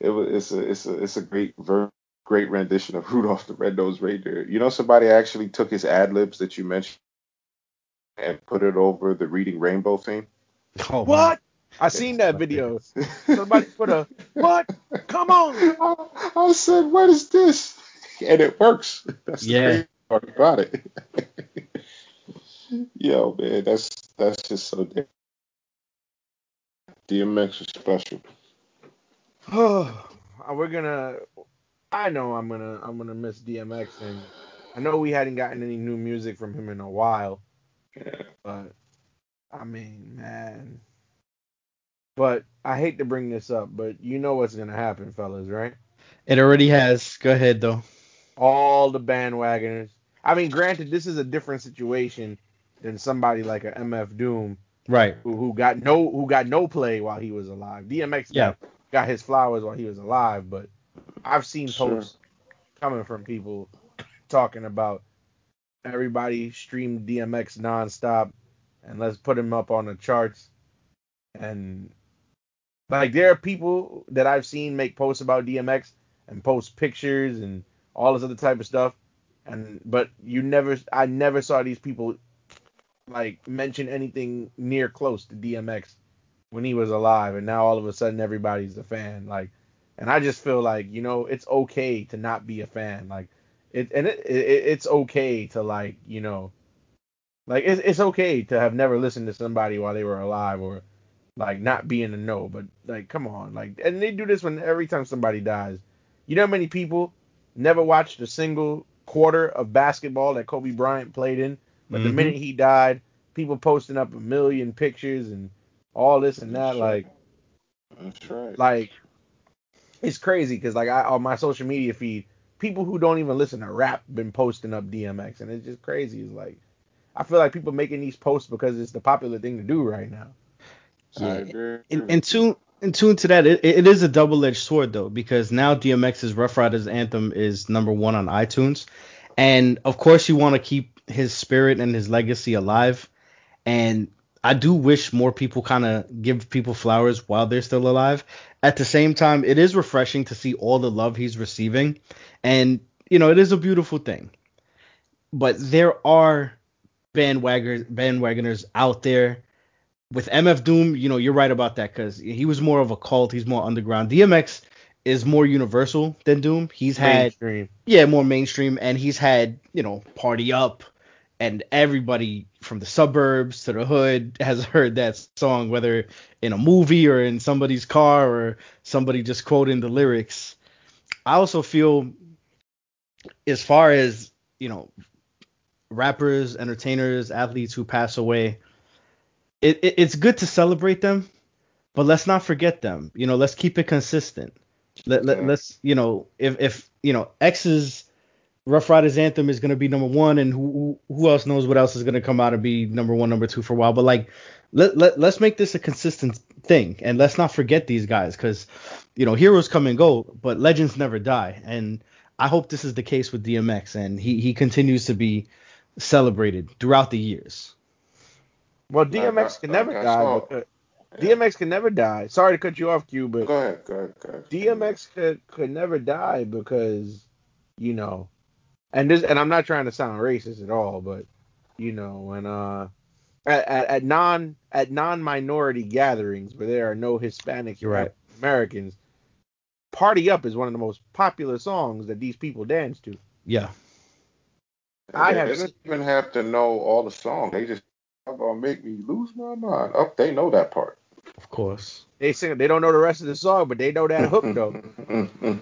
it was it's a it's a it's a great ver- great rendition of Rudolph the Red-Nosed Reindeer. You know, somebody actually took his ad libs that you mentioned and put it over the Reading Rainbow theme. Oh, what? I seen that video. Somebody put a what? Come on. I, I said, what is this? And it works. That's the Yeah. crazy part about it. Yo, man, that's that's just so damn. DMX was special. Oh, We're gonna. I know I'm gonna. I'm gonna miss DMX, and I know we hadn't gotten any new music from him in a while. Yeah. But I mean, man. But I hate to bring this up, but you know what's gonna happen, fellas, right? It already has. Go ahead though. All the bandwagoners. I mean, granted, this is a different situation than somebody like a MF Doom Right. who, who got no who got no play while he was alive. DMX Yeah. got, got his flowers while he was alive, but I've seen Sure. posts coming from people talking about everybody streamed DMX nonstop and let's put him up on the charts. And like there are people that I've seen make posts about DMX and post pictures and all this other type of stuff. And but you never I never saw these people like mention anything near close to DMX when he was alive and now all of a sudden everybody's a fan. Like and I just feel like, you know, it's okay to not be a fan. Like it and it, it it's okay to like, you know, like it's it's okay to have never listened to somebody while they were alive or like not being a no, but like come on, like and they do this when every time somebody dies. You know how many people never watched a single quarter of basketball that Kobe Bryant played in, but the Mhm. minute he died, people posting up a million pictures and all this and that, That's like That's right. like it's crazy because like I on my social media feed, people who don't even listen to rap been posting up DMX, and it's just crazy. It's like I feel like people making these posts because it's the popular thing to do right now. Yeah. And, and tune and tune to that. It, it is a double-edged sword though, because now DMX's Ruff Ryders anthem is number one on iTunes, and of course you want to keep his spirit and his legacy alive. And I do wish more people kind of give people flowers while they're still alive. At the same time, it is refreshing to see all the love he's receiving, and you know it is a beautiful thing. But there are bandwagoners bandwagoners out there with MF Doom, you know, you're right about that because he was more of a cult. He's more underground. DMX is more universal than Doom. He's had, Mainstream. yeah, more mainstream, and he's had, you know, Party Up, and everybody from the suburbs to the hood has heard that song, whether in a movie or in somebody's car or somebody just quoting the lyrics. I also feel, as far as, you know, rappers, entertainers, athletes who pass away, it, it, it's good to celebrate them, but let's not forget them. You know, let's keep it consistent. Let, let, Yeah. let's you know if if you know X's Ruff Ryders anthem is gonna be number one, and who who else knows what else is gonna come out and be number one, number two for a while. But like, let let let's make this a consistent thing, and let's not forget these guys, because you know heroes come and go, but legends never die. And I hope this is the case with DMX, and he he continues to be celebrated throughout the years. Well, DMX can never die. saw- Because, DMX can never die. Sorry to cut you off, Q, but Go ahead, go ahead, go ahead. DMX could could never die because you know, and this and I'm not trying to sound racist at all, but you know, when uh at, at, at non at non minority gatherings where there are no Hispanics or right. Americans, "Party Up" is one of the most popular songs that these people dance to. Yeah, I they have didn't even have to know all the songs. They just "You're gonna make me lose my mind. Oh, they know that part. of course. They sing they don't know the rest of the song, but they know that hook though.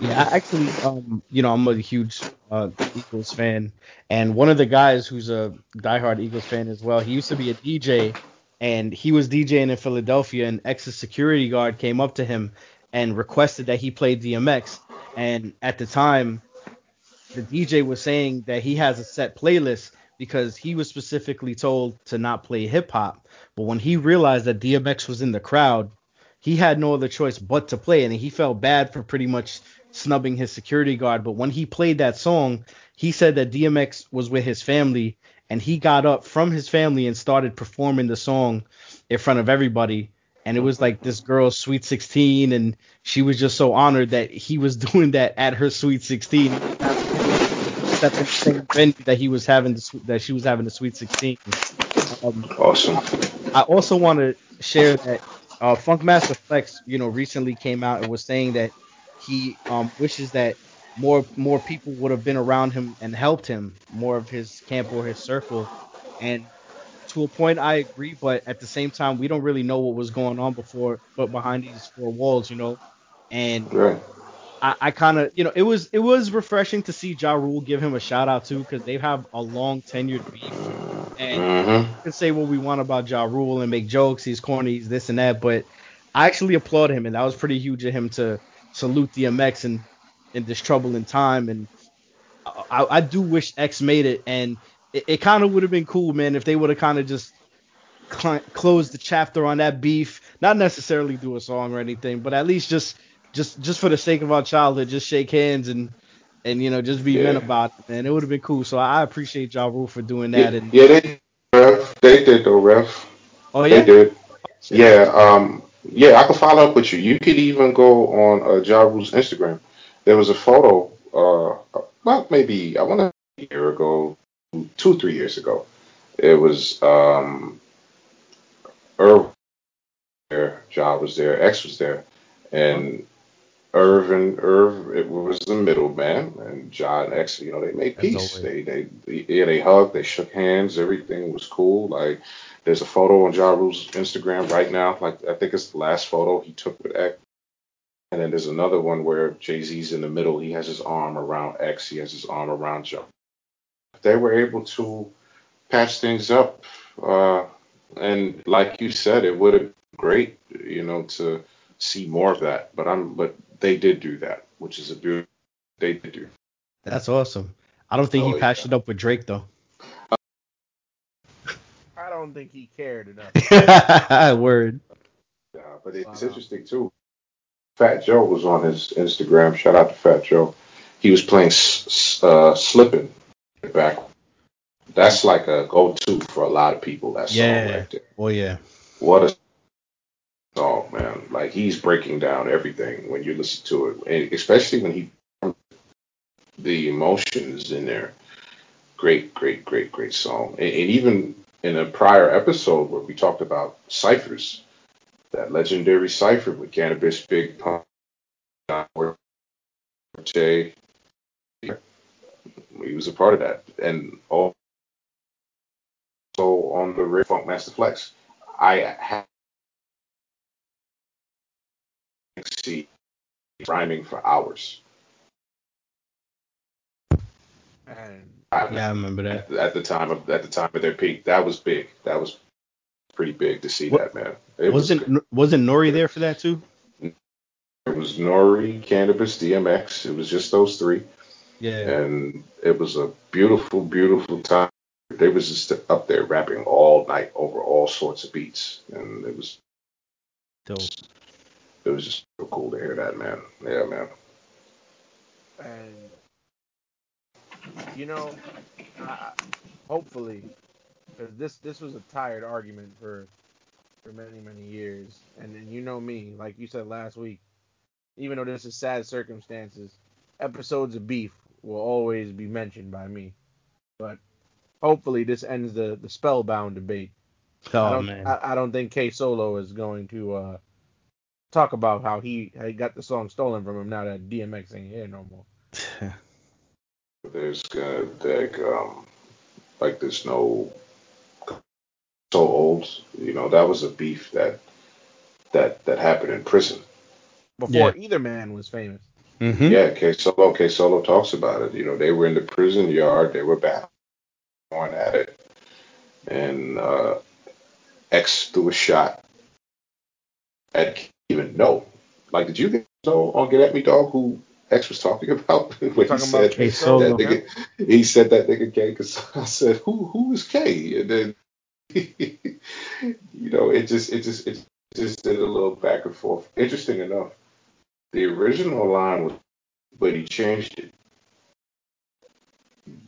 Yeah, I actually, um, you know, I'm a huge uh, Eagles fan, and one of the guys who's a diehard Eagles fan as well. He used to be a DJ, and he was DJing in Philadelphia, and X's security guard came up to him and requested that he play DMX. And at the time, the DJ was saying that he has a set playlist because he was specifically told to not play hip hop. But when he realized that DMX was in the crowd, he had no other choice but to play and he felt bad for pretty much snubbing his security guard. But when he played that song, he said that DMX was with his family, and he got up from his family and started performing the song in front of everybody. And it was like this girl's sweet 16, and she was just so honored that he was doing that at her sweet 16. Except in the same venue that he was having the, that she was having the sweet 16. Um, awesome. I also want to share that uh, Funkmaster Flex, you know, recently came out and was saying that he um, wishes that more more people would have been around him and helped him, more of his camp or his circle. And to a point, I agree, but at the same time, we don't really know what was going on before, but behind these four walls, you know. And Right. I, I kind of, you know, it was it was refreshing to see Ja Rule give him a shout out too, because they have a long tenured beef. And Mm-hmm. we can say what we want about Ja Rule and make jokes, he's corny, he's this and that, but I actually applaud him, and that was pretty huge of him to salute DMX in in this troubling time. And I, I, I do wish X made it, and it, it kind of would have been cool, man, if they would have kind of just cl- closed the chapter on that beef, not necessarily do a song or anything, but at least just just just for the sake of our childhood, just shake hands and and you know just be men about it, man. It would have been cool. So I appreciate Ja Rule for doing that. Yeah, And yeah, they ref. They did though, ref. oh yeah, They did. Yeah. Um. Yeah, I can follow up with you. You could even go on uh, Ja Rule's Instagram. There was a photo. Uh, well, maybe I want to a year ago, two, three years ago. It was um, Irv there, Ja was there, X was there, and Irv and Irv, it was the middleman, and John X, you know, they made peace. They, they, yeah, they hugged, they shook hands, everything was cool. Like, there's a photo on Ja Rule's Instagram right now. Like, I think it's the last photo he took with X. And then there's another one where Jay Z's in the middle. He has his arm around X. He has his arm around Ja. They were able to patch things up. Uh, and like you said, it would have been great, you know, to see more of that. But I'm, but they did do that, which is a beautiful. They did do. that's awesome. I don't think Oh, he yeah. patched it up with Drake though. I don't think he cared enough. Word. Yeah, but it's Wow. interesting too. Fat Joe was on his Instagram. Shout out to Fat Joe. He was playing s- s- uh, "Slippin'" back. That's like a go-to for a lot of people. That song Yeah. right there. Oh yeah. What a song, man! Like he's breaking down everything when you listen to it, and especially when he the emotions in there. Great, great, great, great song. And, and even in a prior episode where we talked about ciphers, that legendary cipher with Canibus, Big Pun, he was a part of that, and also on the Red Funkmaster Flex, I see rhyming for hours. And Yeah, I remember that. at the time of at the time of their peak. That was big. That was pretty big to see What- that man. It was Wasn't wasn't Nore there for that too? it was Nore, Canibus, DMX. It was just those three, Yeah. and it was a beautiful, beautiful time. They was just up there rapping all night over all sorts of beats, and it was Dope. It was just so cool to hear that man. Yeah, man. and you know, I, hopefully, because this this was a tired argument for for many many years, and then you know me, like you said last week, even though this is sad circumstances, episodes of beef will always be mentioned by me, but hopefully this ends the the spellbound debate. I Oh don't, man. I, I don't think K Solo is going to uh, talk about how he, how he got the song stolen from him now that DMX ain't here no more. There's gonna like um like there's no so old. You know that was a beef that that that happened in prison. Before either man was famous. hmm Yeah, K Solo K Solo talks about it. You know they were in the prison yard. They were back going at it, and uh, X threw a shot at even know. Like did you know on Get at Me Dog who X was talking about when he Talking said about K Solo. that nigga, he said that nigga K because I said who who is K and then you know it just it just it just did a little back and forth. Interesting enough, the original line was but he changed it.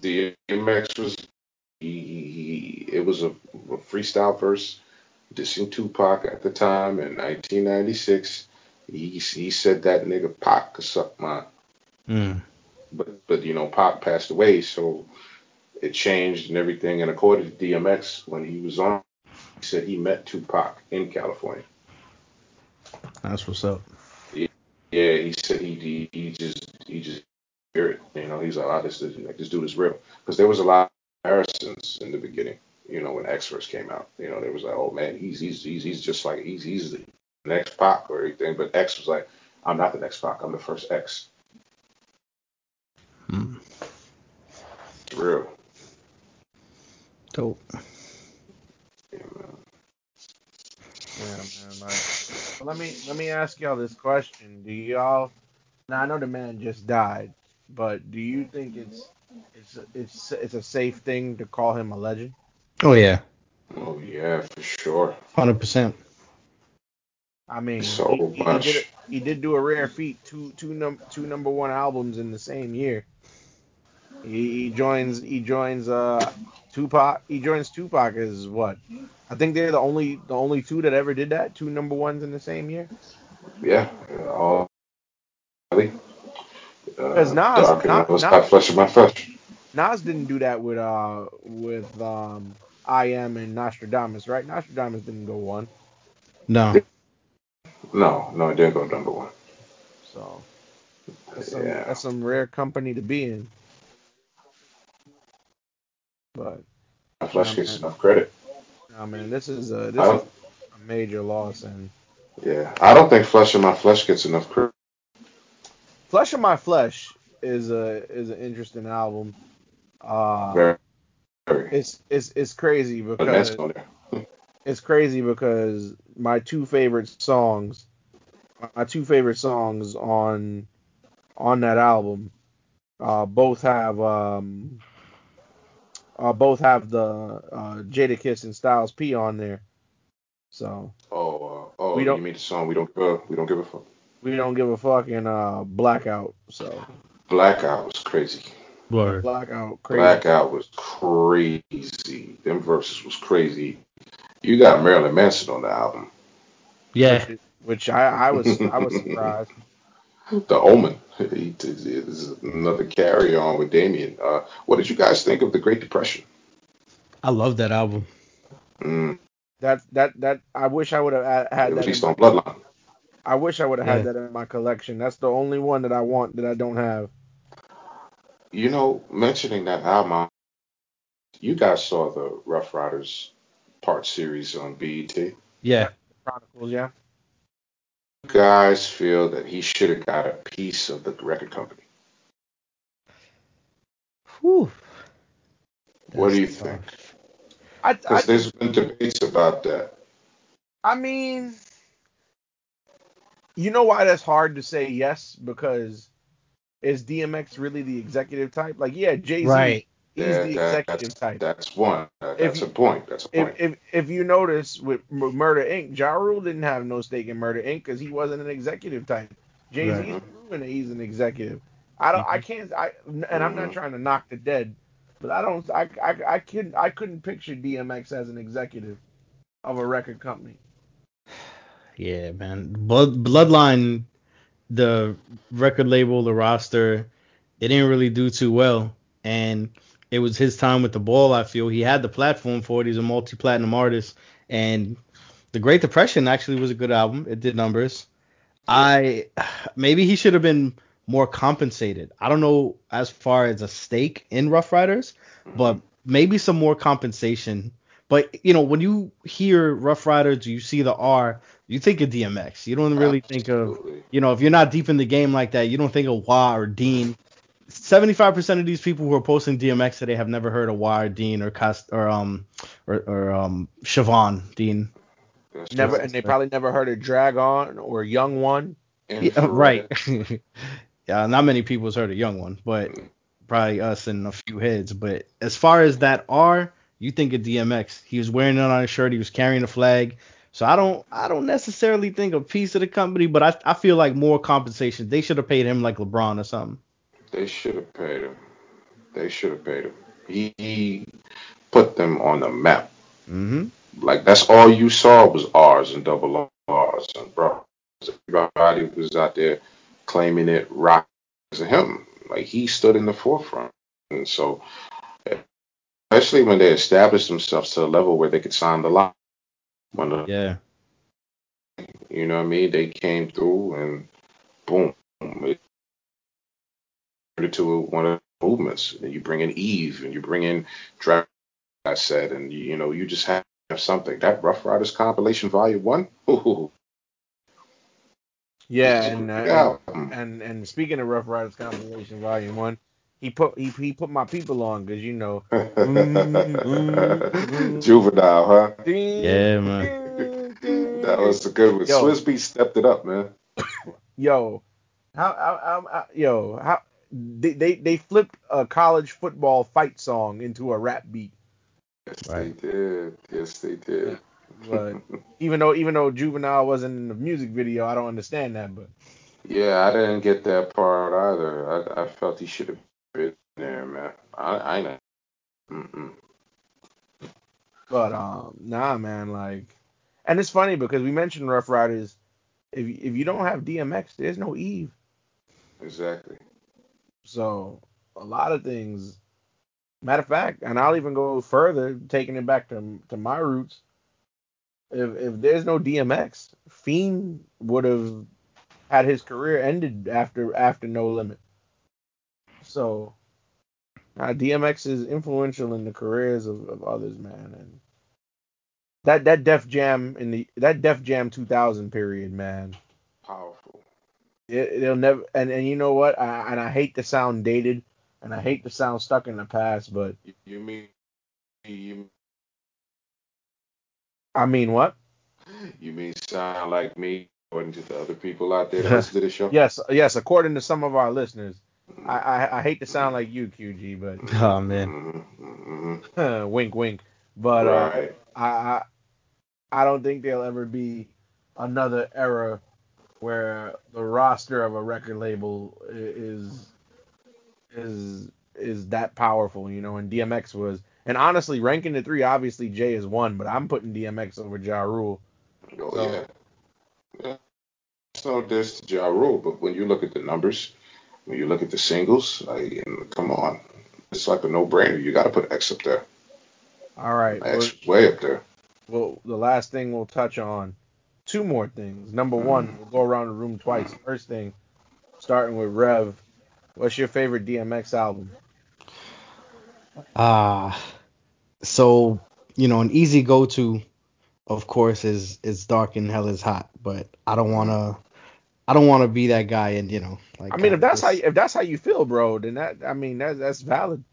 The DMX was he, he it was a, a freestyle verse dissing Tupac at the time in 1996. He he said that nigga Pac could suck my Mm. but but you know Pac passed away, so it changed and everything. And according to DMX, when he was on, he said he met Tupac in California. That's what's up. Yeah, he said he he, he just he just hear it. You know, he's like, oh, this this dude is real because there was a lot of comparisons in the beginning. You know, when X first came out, you know, there was like, oh man, he's he's he's he's just like he's he's the next Pac or anything. But X was like, I'm not the next Pac. I'm the first X. Mm. It's real. Dope. Yeah, man. Yeah, man. Like, but let me let me ask y'all this question: Do y'all? Now I know the man just died, but do you think it's it's it's it's a safe thing to call him a legend? Oh yeah. Oh yeah, for sure. Hundred percent. I mean, So he, he, he much. did he did do a rare feat, two two num two number one albums in the same year. He, he joins he joins uh Tupac. He joins Tupac as what? I think they're the only the only two that ever did that. Two number ones in the same year. Yeah. All. Uh, 'Cause Nas- dark and Nas- Nas- not flesh of my flesh. Nas didn't do that with uh with um I am and Nostradamus, right? Nostradamus didn't go one. No. No, no, it didn't go number one. So that's some Yeah. that's some rare company to be in. But My flesh Yeah, gets enough credit. I mean, this is a I this is a major loss and yeah, I don't think flesh of my flesh gets enough credit. Flesh of My Flesh is a is an interesting album. Uh, Very, very. It's it's it's crazy because it's crazy because my two favorite songs, my two favorite songs on on that album, uh, both have um, uh, both have the uh, Jadakiss and Styles P on there. So Oh, uh, oh, We you don't- mean the song we don't uh, we don't give a fuck. we don't give a fuck in uh, Blackout. So Blackout was crazy. Word. Blackout crazy. Blackout was crazy. Them verses was crazy. You got Marilyn Manson on the album. Yeah. Which, which I, I was I was surprised. The Omen. He, this is another carry on with Damien. Uh, what did you guys think of the Great Depression? I love that album. Mm, That that that I wish I would have had it that. was In based my, on Bloodline. I wish I would have had that in my collection. That's the only one that I want that I don't have. You know, mentioning that album, you guys saw the Ruff Ryders part series on BET. Yeah. Chronicles, yeah. guys feel that he should have got a piece of the record company. Whew. What do you That's think? I, I, Because there's been debates about that. I mean, you know why that's hard to say yes because is DMX really the executive type? Like, yeah, Jay Z, Right. he's Yeah, the that- executive that's, type. That's one. That- If That's you- a point. That's a point. if, if if you notice with Murder Inc., Ja Rule didn't have no stake in Murder Inc. because he wasn't an executive type. Jay Z Right. is proven that he's an executive. I don't. I can't. I and I'm not Mhm. trying to knock the dead, but I don't. I I I couldn't. I couldn't picture DMX as an executive of a record company. Yeah, man. Blood, Bloodline, the record label, the roster, it didn't really do too well. And it was his time with the ball, I feel. He had the platform for it. He's a multi platinum artist. And The Great Depression actually was a good album. It did numbers. I maybe he should have been more compensated. I don't know as far as a stake in Ruff Ryders, mm-hmm. but maybe some more compensation. But you know, when you hear Ruff Ryders, you see the R, you think of DMX. You don't really think of you know, if you're not deep in the game like that, you don't think of Wah or Dean. 75% of these people who are posting DMX today have never heard of Wah or Dean or Cost or um or, or um Chivon Dean. That's Never, and they probably never heard of Drag On or Yung Wun. Yeah, right. yeah, not many people's heard of Yung Wun, but probably us and a few heads. But as far as that R, you think of DMX. He was wearing it on his shirt. He was carrying a flag. So I don't, I don't necessarily think a piece of the company, but I, I feel like more compensation. They should have paid him like LeBron or something. They should have paid him. They should have paid him. He, he put them on the map. Mm-hmm. Like that's all you saw was R's and double R's and bro. Everybody was out there claiming it rock to him. Like he stood in the forefront. And so especially when they established themselves to a level where they could sign the line. When the, Yeah. you know what I mean, they came through and boom. It turned into one of the movements. And you bring in Eve and you bring in Drag On I said, and you know, you just have something. That Ruff Ryders compilation volume one. Ooh, Yeah, and uh, album. and and speaking of Ruff Ryders compilation volume one, he put he, he put my people on because you know. Juvenile, huh? Yeah, man. That was a good one. Yo. Swizz Beatz stepped it up, man. Yo, how how, how, how yo how they, they they flipped a college football fight song into a rap beat. Yes, Right. they did. Yes, they did. But even though even though Juvenile wasn't in the music video, I don't understand that. But yeah, I didn't get that part either. I, I felt he should have been there, man. I, I know. Mm-mm. but um nah man like, and it's funny because we mentioned Ruff Ryders. If if you don't have DMX, there's no Eve. Exactly. So a lot of things. Matter of fact, and I'll even go further, taking it back to to my roots. If if there's no DMX, Fiend would have had his career ended after after No Limit. So uh, DMX is influential in the careers of, of others, man, and that that Def Jam in the that Def Jam 2000 period, man. Powerful. It, it'll never and, and you know what? I, and I hate to sound dated and I hate to sound stuck in the past, but You, you mean you, I mean what? you mean sound like me according to the other people out there that listen to the show? Yes, yes. According to some of our listeners, I I, I hate to sound like you, QG, but Oh man. wink, wink. But uh. I, I I don't think there'll ever be another era where the roster of a record label is is is that powerful, you know. And DMX was, and honestly, ranking the three, obviously Jay is one, but I'm putting DMX over Ja Rule. Oh So- yeah. yeah. It's no diss to Ja Rule, but when you look at the numbers, when you look at the singles, like, and come on, it's like a no-brainer. You got to put X up there. All right, well, X way up there. well, the last thing we'll touch on, two more things. Number one, we'll go around the room twice. First thing, starting with Rev, what's your favorite DMX album? Ah, so you know, an easy go-to, of course, is is Dark and Hell is Hot, but I don't wanna, I don't wanna be that guy, and you know, like I mean, uh, if that's how this- if that's how you feel, bro, then that I mean that's that's valid.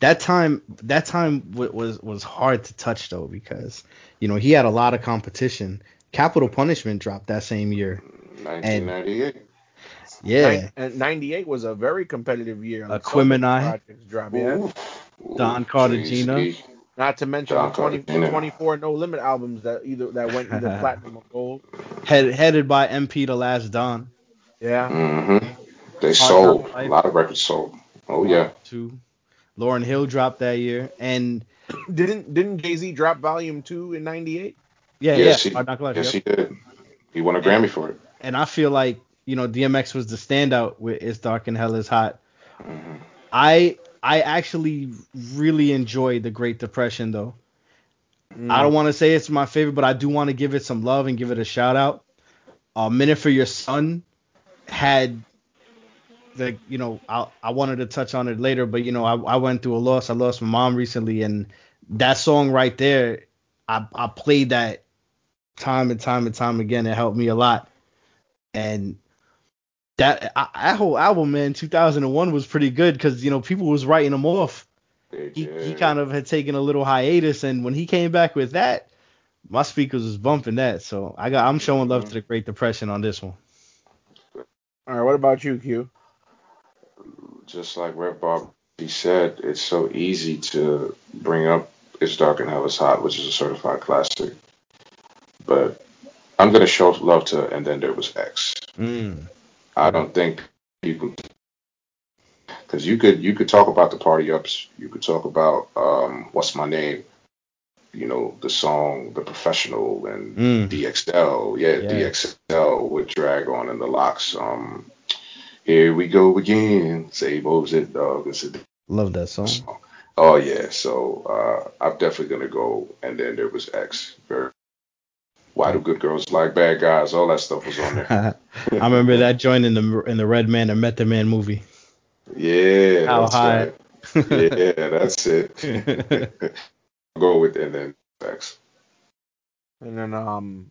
that time that time w- was was hard to touch though because you know he had a lot of competition. Capital Punishment dropped that same year. 1998. Yeah, Nin- and 98 was a very competitive year. So Quim and many I. projects dropped, Don Ooh, Cartagena. Jay-Z. Not to mention the 20, 24 No Limit albums that either that went either platinum or gold. head, headed by MP The Last Don. Yeah. Mm-hmm. They Hard sold. A lot of records sold. Oh, yeah. Too. Lauryn Hill dropped that year, and Didn't didn't Jay Z drop Volume Two in '98? yeah, Yes, yeah, he- Life, Yes, yep. he did. He won a Grammy for it. and I feel like you know DMX was the standout with "It's Dark and Hell Is Hot." Mhm. I I actually really enjoyed the Great Depression though. Mm. I don't want to say it's my favorite, but I do want to give it some love and give it a shout out. A minute for your son had the you know I I wanted to touch on it later, but you know I I went through a loss. I lost my mom recently, and that song right there, I I played that time and time and time again. It helped me a lot, and that I, that whole album, man, 2001 was pretty good because you know people was writing him off he, he kind of had taken a little hiatus, and when he came back with that, my speakers was bumping that. So I got I'm showing love to the Great Depression on this one. All right. What about you, Q? just like Rev Bob he said, it's so easy to bring up It's Dark and Hell is Hot, which is a certified classic. But I'm gonna show love to and then there was X. Mm. I don't think people because you could you could talk about the party ups, you could talk about um, what's my name, you know, the song The Professional and Mm. DXL, yeah, Yeah. DXL with Drag On and the Lox. Um, here we go again. Say what was it? Uh, it's a Love that song. song. Oh yeah, so uh, I'm definitely gonna go. And then there was X. Very. Why do good girls like bad guys? All that stuff was on there. I remember that joint in the in the Redman and Method Man movie. Yeah, How that's high? right. Yeah, that's it. go with it, and then X. And then um,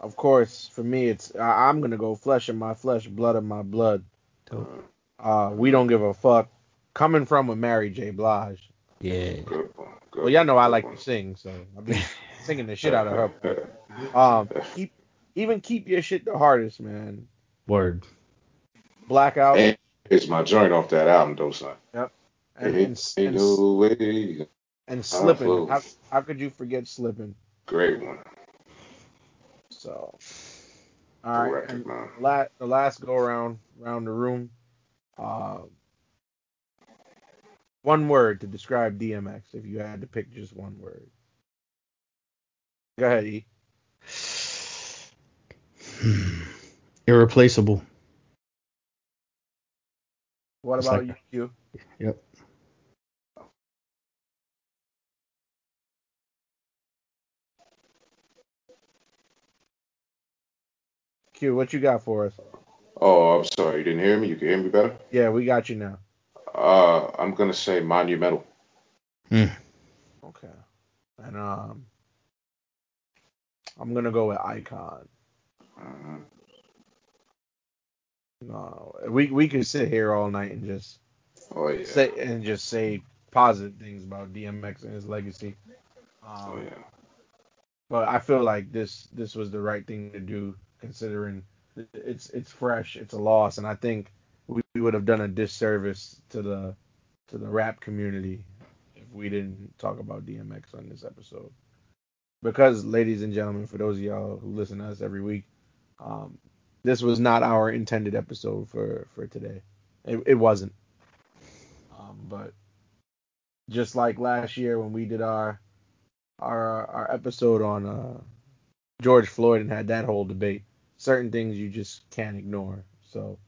of course, for me, it's I, I'm gonna go flesh of my flesh, blood of my blood. Dope. Uh, we don't give a fuck. Coming from a Mary J. Blige. yeah. Good one. Good Well, y'all know I like good to sing, so I've been singing the shit out of her. Um, keep even keep your shit the hardest, man. Word. Blackout And it's my joint off that album, though, son. and and, Ain't and, no way. and slipping. How, how could you forget slipping? Great one. So, all right. record, and la- the last go around around the room. Uh, one word to describe DMX if you had to pick just one word. Go ahead, E. Irreplaceable. What It's about like- you? Yep. Q, what you got for us? Oh, I'm sorry. You didn't hear me? You can hear me better? Yeah, we got you now. Uh, I'm going to say monumental. Okay. And um, I'm gonna go with icon. Mhm. No, we we could sit here all night and just Oh, yeah. say and just say positive things about DMX and his legacy. Um, Oh, yeah. But I feel like this this was the right thing to do considering it's it's fresh, it's a loss, and I think we, we would have done a disservice to the to the rap community if we didn't talk about DMX on this episode. Because, ladies and gentlemen, for those of y'all who listen to us every week, um, this was not our intended episode for for today. It, it wasn't. Um, but just like last year when we did our our our episode on uh, George Floyd and had that whole debate. Certain things you just can't ignore. So,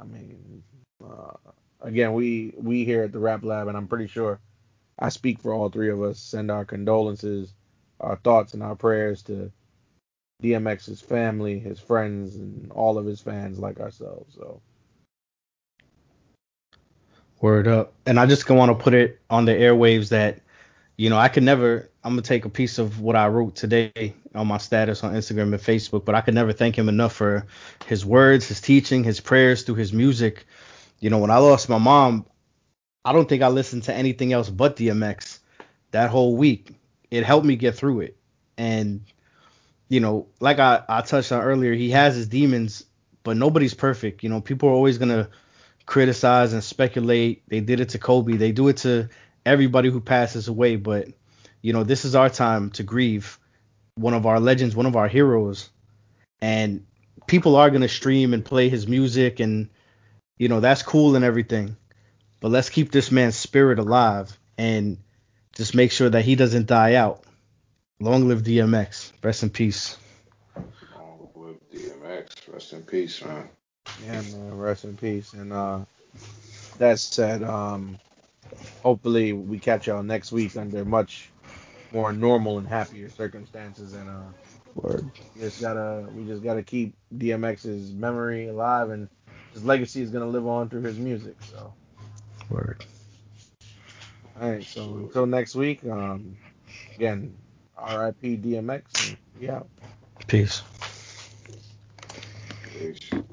I mean, uh, again, we we here at the Rap Lab, and I'm pretty sure I speak for all three of us, send our condolences, our thoughts, and our prayers to DMX's family, his friends, and all of his fans like ourselves. So, Word up. And I just want to put it on the airwaves that, you know, I could never, I'm going to take a piece of what I wrote today on my status on Instagram and Facebook, but I could never thank him enough for his words, his teaching, his prayers through his music. you know, when I lost my mom, I don't think I listened to anything else but DMX that whole week. It helped me get through it. And, you know, like I, I touched on earlier, he has his demons, but nobody's perfect. You know, people are always to criticize and speculate. They did it to Kobe, they do it to everybody who passes away. But, you know, this is our time to grieve one of our legends, one of our heroes. And people are to stream and play his music and you know that's cool and everything but let's keep this man's spirit alive and just make sure that he doesn't die out. Long live dmx rest in peace. Long live dmx rest in peace man. Yeah man rest in peace. And uh that said um hopefully we catch y'all next week under much more normal and happier circumstances. And uh Word. We just gotta we just gotta keep DMX's memory alive and his legacy is gonna live on through his music. So. Word. All right, so until next week, um again, RIP DMX Yeah. Peace. Peace.